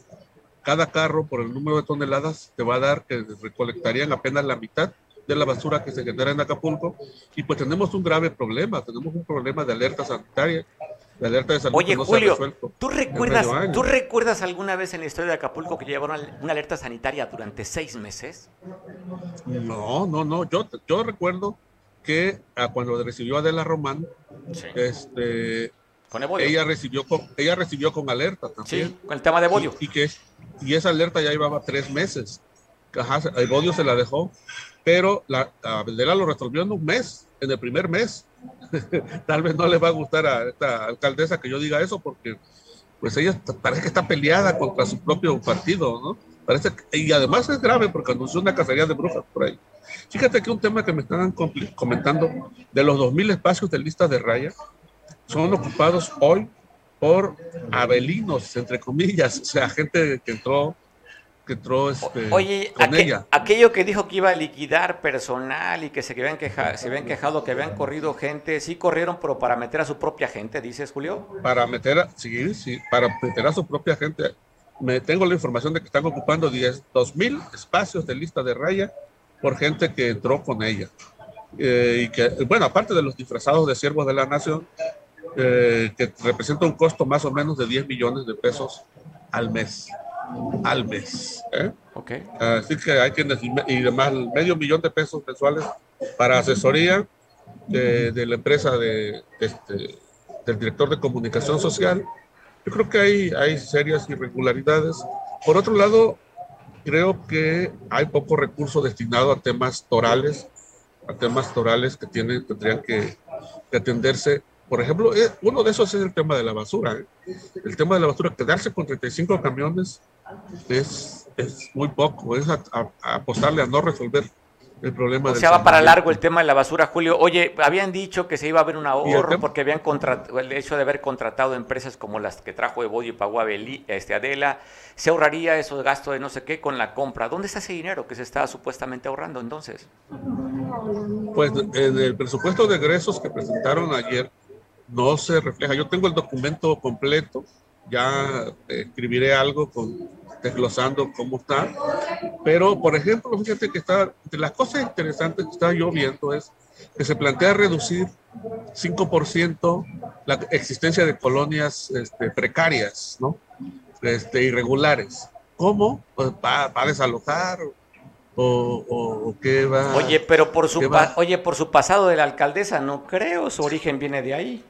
cada carro por el número de toneladas, te va a dar que recolectarían apenas la mitad de la basura que se genera en Acapulco. Y pues tenemos un grave problema, tenemos un problema de alerta sanitaria alerta de salud Oye, Julio, ¿tú recuerdas, ¿tú recuerdas alguna vez en la historia de Acapulco que llevaron una alerta sanitaria durante seis meses? No, no, no. Yo, yo recuerdo que ah, cuando recibió Adela Román, este, ella recibió con, ella recibió con alerta también. Sí, con el tema de Bodio. Y, que, y esa alerta ya llevaba tres meses. el Bodio se la dejó, pero la, Adela lo resolvió en un mes, en el primer mes. tal vez no le va a gustar a esta alcaldesa que yo diga eso porque pues ella parece que está peleada contra su propio partido, ¿no? Parece y además es grave porque anunció una cacería de brujas por ahí. Fíjate que un tema que me están comentando, de los 2.000 espacios de lista de raya, son ocupados hoy por abelinos, entre comillas, o sea, gente que entró que entró este, Oye, con ella. aquello que dijo que iba a liquidar personal y que se habían, quejado, se habían quejado que habían corrido gente, sí corrieron, pero para meter a su propia gente, dices Julio. Para meter a, sí, sí, para meter a su propia gente. Me tengo la información de que están ocupando 10, 2000 espacios de lista de raya por gente que entró con ella. Eh, y que, bueno, aparte de los disfrazados de siervos de la nación, eh, que representa un costo más o menos de 10 millones de pesos al mes al mes. ¿eh? Okay. Así que hay quienes, y además medio millón de pesos mensuales para asesoría de, la empresa de, este, del director de comunicación social. Yo creo que hay, hay serias irregularidades. Por otro lado, creo que hay poco recurso destinado a temas torales, a temas torales que tienen, tendrían que, que atenderse por ejemplo, eh, uno de esos es el tema de la basura. ¿eh? El tema de la basura, quedarse con 35 camiones es, es muy poco, es apostarle a no resolver el problema. O sea, va para largo el tema de la basura, Julio. Oye, habían dicho que se iba a ver un ahorro porque habían contratado, el hecho de haber contratado empresas como las que trajo Evodio y Pagua este, Adela, se ahorraría esos gastos de no sé qué con la compra. ¿Dónde está ese dinero que se estaba supuestamente ahorrando entonces? Pues en el presupuesto de egresos que presentaron ayer no se refleja. Yo tengo el documento completo ya escribiré algo con, desglosando cómo está. Pero, por ejemplo, fíjate que está, de las cosas interesantes que estaba yo viendo es que se plantea reducir 5% la existencia de colonias este, precarias, ¿no? Este, irregulares. ¿Cómo? Pues va, a desalojar o, o, qué va. Oye, pero por su oye, por su pasado de la alcaldesa, no creo, su origen viene de ahí.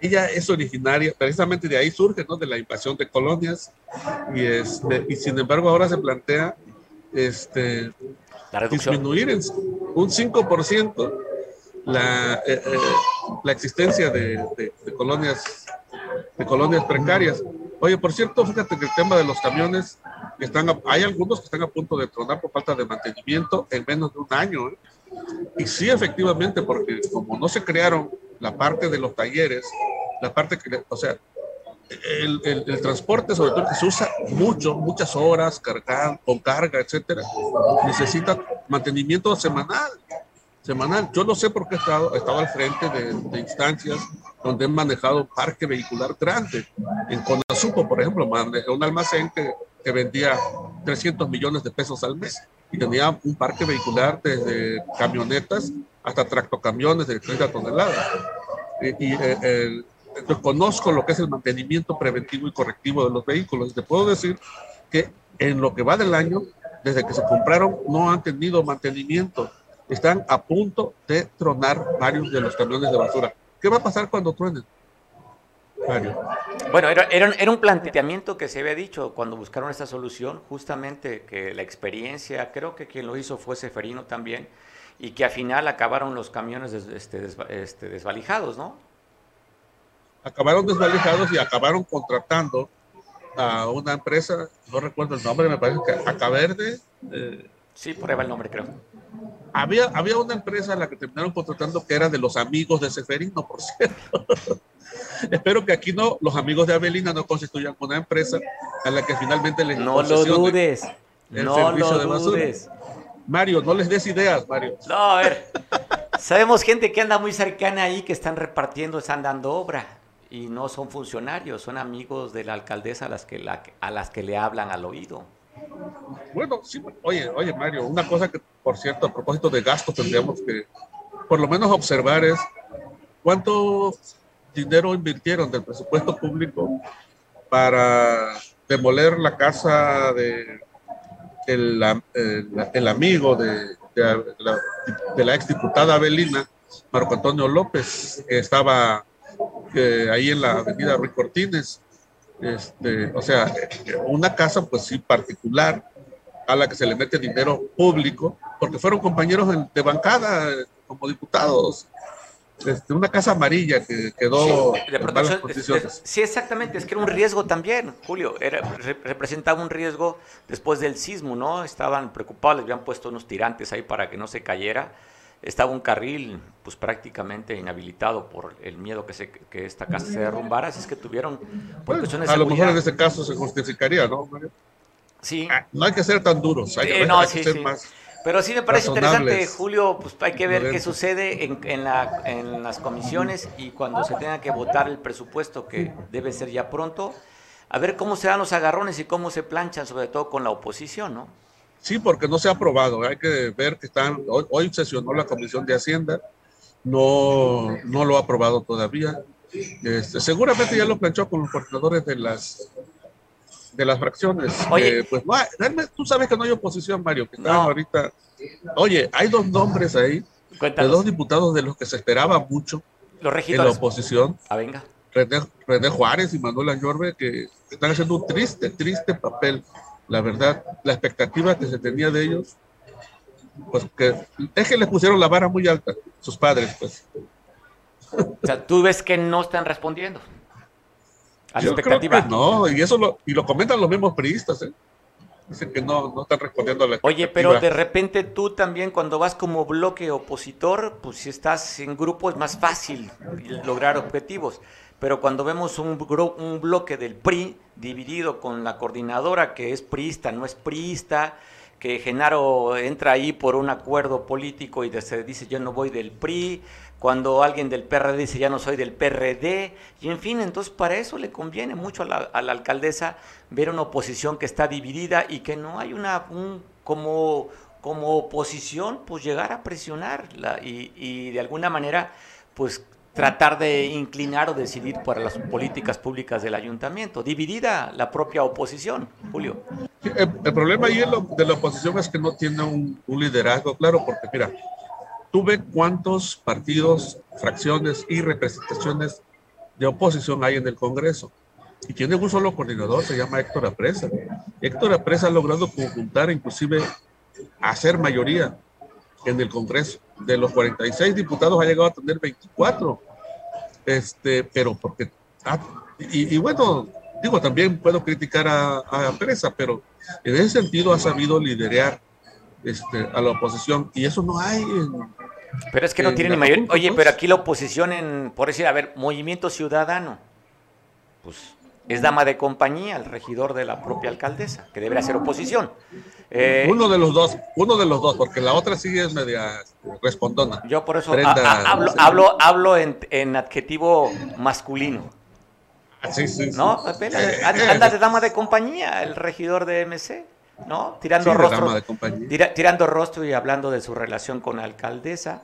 Ella es originaria, precisamente de ahí surge, ¿no? De la invasión de colonias y, este, y sin embargo ahora se plantea este, disminuir en un 5% la, eh, eh, la existencia de, colonias de colonias precarias. Oye, por cierto, fíjate que el tema de los camiones, están hay algunos que están a punto de tronar por falta de mantenimiento en menos de un año. ¿eh? Y sí, efectivamente, porque como no se crearon la parte de los talleres, la parte que, o sea, el, el, transporte, sobre todo que se usa mucho, muchas horas, cargar, con carga, etcétera, necesita mantenimiento semanal. Semanal. Yo no sé por qué he estado, he estado al frente de, de instancias donde he manejado parque vehicular grande. En Conasupo, por ejemplo, un almacén que, que vendía 300 millones de pesos al mes y tenía un parque vehicular desde camionetas hasta tractocamiones de 30 toneladas. Y, conozco lo que es el mantenimiento preventivo y correctivo de los vehículos. Te puedo decir que en lo que va del año, desde que se compraron, no han tenido mantenimiento. Están a punto de tronar varios de los camiones de basura. ¿Qué va a pasar cuando truenen? Bueno, era, era, un planteamiento que se había dicho cuando buscaron esta solución, justamente que la experiencia, creo que quien lo hizo fue Seferino también, y que al final acabaron los camiones este, este, desvalijados, ¿no? Acabaron desvalijados y acabaron contratando a una empresa, no recuerdo el nombre, me parece que Acaverde. Eh, sí, prueba el nombre, creo. Había, había una empresa a la que terminaron contratando que era de los amigos de Seferino, por cierto. Espero que aquí no, los amigos de Avelina no constituyan una empresa a la que finalmente les No lo dudes. no lo dudes. Mario, no les des ideas, Mario. No, a ver. Sabemos gente que anda muy cercana ahí, que están repartiendo, están dando obra. Y no son funcionarios, son amigos de la alcaldesa a las que, a las que le hablan al oído. Bueno, sí, oye, oye, Mario, una cosa que, por cierto, a propósito de gastos, tendríamos que por lo menos observar es cuánto dinero invirtieron del presupuesto público para demoler la casa de el, el, amigo de, de, la, de la exdiputada Marco Antonio López, que estaba ahí en la avenida Ruiz Cortines. Este, o sea, una casa pues sí particular a la que se le mete dinero público, porque fueron compañeros de bancada como diputados este, una casa amarilla que quedó sí, de protección, sí, exactamente, es que era un riesgo también, Julio, era, representaba un riesgo después del sismo, ¿no? Estaban preocupados, les habían puesto unos tirantes ahí para que no se cayera. Estaba un carril pues prácticamente inhabilitado por el miedo que, se, que esta casa se derrumbara, así es que tuvieron A lo mejor en ese caso se justificaría, ¿no? Sí. Ah, no hay que ser tan duros, hay, que, no, hay que ser más pero sí me parece interesante, Julio, pues hay que ver qué sucede en, en, la, en las comisiones y cuando se tenga que votar el presupuesto, que debe ser ya pronto, a ver cómo se dan los agarrones y cómo se planchan, sobre todo con la oposición, ¿no? Sí, porque no se ha aprobado. Hay que ver que están. Hoy, sesionó la Comisión de Hacienda, no, no lo ha aprobado todavía. Este, seguramente ya lo planchó con los coordinadores de las de las fracciones. Oye, pues realmente tú sabes que no hay oposición, Mario, que están ahorita. Oye, hay dos nombres ahí de dos diputados de los que se esperaba mucho los en la oposición. Ah, venga. René, Juárez y Manuel Añorbe, que están haciendo un triste, triste papel. La verdad, la expectativa que se tenía de ellos, pues que es que les pusieron la vara muy alta, sus padres, pues. O sea, tú ves que no están respondiendo expectativa. no, y eso lo, y lo comentan los mismos periodistas, ¿eh? Dicen que no, no están respondiendo a la Oye, pero de repente tú también cuando vas como bloque opositor, pues si estás en grupo es más fácil lograr objetivos. Pero cuando vemos un, un bloque del PRI dividido con la coordinadora que es priista, no es priista, que Genaro entra ahí por un acuerdo político y se dice yo no voy del PRI, cuando alguien del PRD dice ya no soy del PRD, y en fin, entonces para eso le conviene mucho a la, alcaldesa ver una oposición que está dividida y que no hay una, un, como, como oposición, pues llegar a presionarla y, y de alguna manera, pues tratar de inclinar o decidir para las políticas públicas del ayuntamiento. Dividida la propia oposición, Julio. El, problema ahí de la oposición es que no tiene un, un liderazgo claro, porque mira, tú ves cuántos partidos, fracciones y representaciones de oposición hay en el Congreso. Y tiene un solo coordinador, se llama Héctor Apresa. Héctor Apresa ha logrado conjuntar, inclusive hacer mayoría en el Congreso. De los 46 diputados ha llegado a tener 24. Este, pero porque... Ah, y, bueno, digo, también puedo criticar a, a Apresa, pero en ese sentido ha sabido liderar este, a la oposición y eso no hay pero es que no tiene ni mayor. Oye, pero aquí la oposición en, por decir, a ver, Movimiento Ciudadano, pues es dama de compañía, el regidor de la propia alcaldesa, que debería ser oposición. Eh, uno de los dos, uno de los dos, porque la otra sí es media respondona. Yo por eso hablo, hablo, hablo en, adjetivo masculino. Ah, sí, sí, ¿No? Anda de dama de compañía, el regidor de MC. ¿no? Tirando rostro. tirando rostro y hablando de su relación con la alcaldesa.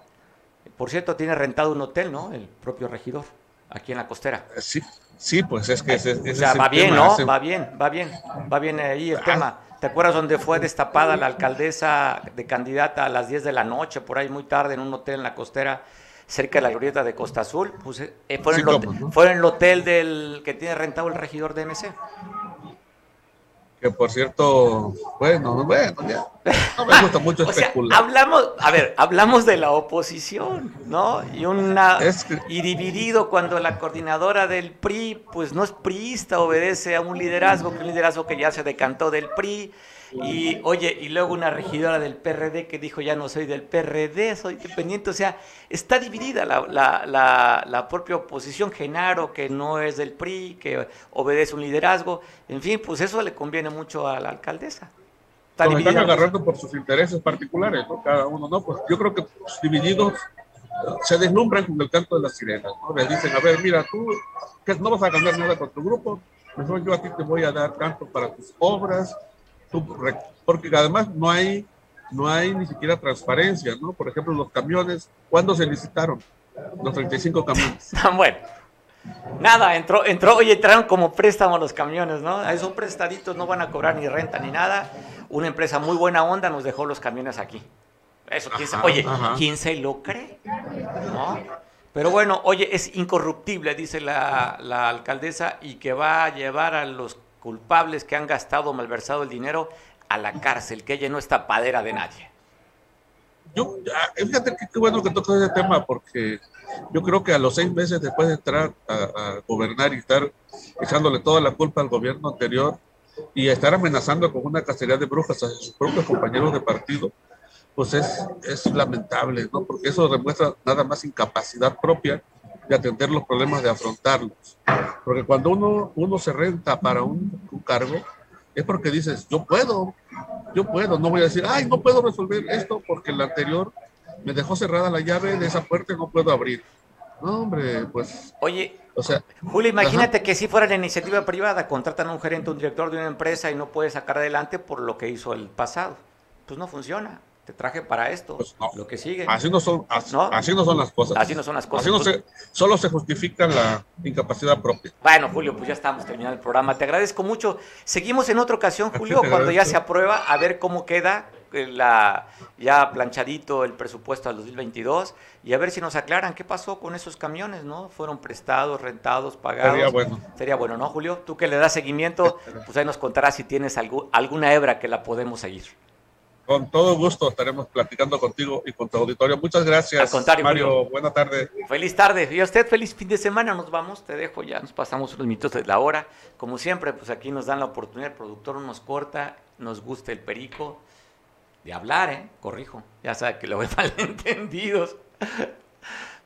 Por cierto, tiene rentado un hotel, ¿no? El propio regidor, aquí en la costera. Eh, sí, sí, pues es que ese, o sea, va bien, ¿no? Va bien, va bien, va bien ahí el ah. tema. ¿Te acuerdas donde fue destapada la alcaldesa de candidata a las 10 de la noche, por ahí muy tarde, en un hotel en la costera? cerca de la glorieta de Costa Azul, pues, eh, fue, en el, fue, en el, hotel del que tiene rentado el regidor de MC que por cierto, bueno, bueno, ya, no me gusta mucho especular. hablamos, a ver, hablamos de la oposición, ¿no? Y una y dividido cuando la coordinadora del PRI, pues no es priista, obedece a un liderazgo, un liderazgo que ya se decantó del PRI y oye, y luego una regidora del PRD que dijo ya no soy del PRD, soy independiente. O sea, está dividida la, la, la, propia oposición, Genaro, que no es del PRI, que obedece un liderazgo. En fin, pues eso le conviene mucho a la alcaldesa. Está están agarrando por sus intereses particulares, ¿no? Cada uno, ¿no? Pues yo creo que divididos se deslumbran con el canto de las sirenas, ¿no? Les dicen, a ver, mira, tú que no vas a cambiar nada con tu grupo, mejor yo a ti te voy a dar tanto para tus obras, porque además no hay, no hay ni siquiera transparencia, ¿no? Por ejemplo, los camiones, ¿cuándo se licitaron? Los 35 camiones. bueno. Nada, entró, entró, oye, entraron como préstamo los camiones, ¿no? Esos prestaditos no van a cobrar ni renta ni nada. Una empresa muy buena onda nos dejó los camiones aquí. Eso, ¿quién oye, ¿quién se lo cree? ¿No? Pero bueno, oye, es incorruptible, dice la, la alcaldesa, y que va a llevar a los culpables que han gastado o malversado el dinero a la cárcel, que ella no es tapadera de nadie. Yo, fíjate que qué bueno que tocas ese tema, porque Yo creo que a los seis meses después de entrar a, gobernar y estar echándole toda la culpa al gobierno anterior y estar amenazando con una cacería de brujas a sus propios compañeros de partido, pues es, es lamentable, ¿no? Porque eso demuestra nada más incapacidad propia de atender los problemas, de afrontarlos. Porque cuando uno, uno se renta para un, un cargo, es porque dices, yo puedo, yo puedo, no voy a decir, ay, no puedo resolver esto porque el anterior me dejó cerrada la llave de esa puerta y no puedo abrir. No, hombre, pues. Oye, o sea, Julio, imagínate que si fuera la iniciativa privada, contratan a un gerente, un director de una empresa y no puede sacar adelante por lo que hizo el pasado. Pues no funciona te traje para esto, pues lo que sigue. Así no son, así, ¿No? son las cosas. Así no son las cosas. Así no se, solo se justifica la incapacidad propia. Bueno, Julio, pues ya estamos terminando el programa. Te agradezco mucho. Seguimos en otra ocasión, Julio, cuando ya se aprueba, a ver cómo queda eh, la ya planchadito el presupuesto al 2022 y a ver si nos aclaran qué pasó con esos camiones, ¿no? Fueron prestados, rentados, pagados. Sería bueno. Sería bueno, ¿no, Julio? Tú que le das seguimiento, pues ahí nos contarás si tienes alguna hebra que la podemos seguir. Con todo gusto estaremos platicando contigo y con tu auditorio. Muchas gracias. Mario, buena tarde. Feliz tarde. Y a usted, feliz fin de semana. Nos vamos, te dejo ya, nos pasamos unos minutos de la hora. Como siempre, pues aquí nos dan la oportunidad, el productor nos corta, nos gusta el perico de hablar, ¿eh? Corrijo. Ya sabe que lo ve malentendidos.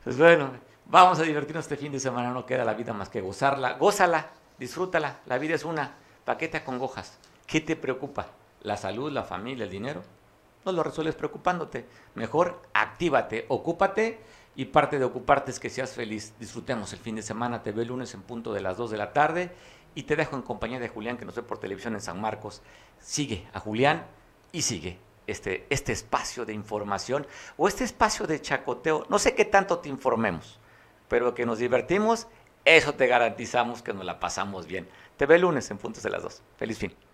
Pues bueno, vamos a divertirnos este fin de semana. No queda la vida más que gozarla. Gózala, disfrútala. La vida es una. paqueta con gojas. ¿Qué te preocupa? La salud, la familia, el dinero, no lo resuelves preocupándote. Mejor actívate, ocúpate y parte de ocuparte es que seas feliz. Disfrutemos el fin de semana. Te veo el lunes en punto de las 2 de la tarde y te dejo en compañía de Julián que nos ve por televisión en San Marcos. Sigue a Julián y sigue este, este espacio de información o este espacio de chacoteo. No sé qué tanto te informemos, pero que nos divertimos, eso te garantizamos que nos la pasamos bien. Te ve el lunes en puntos de las 2. Feliz fin.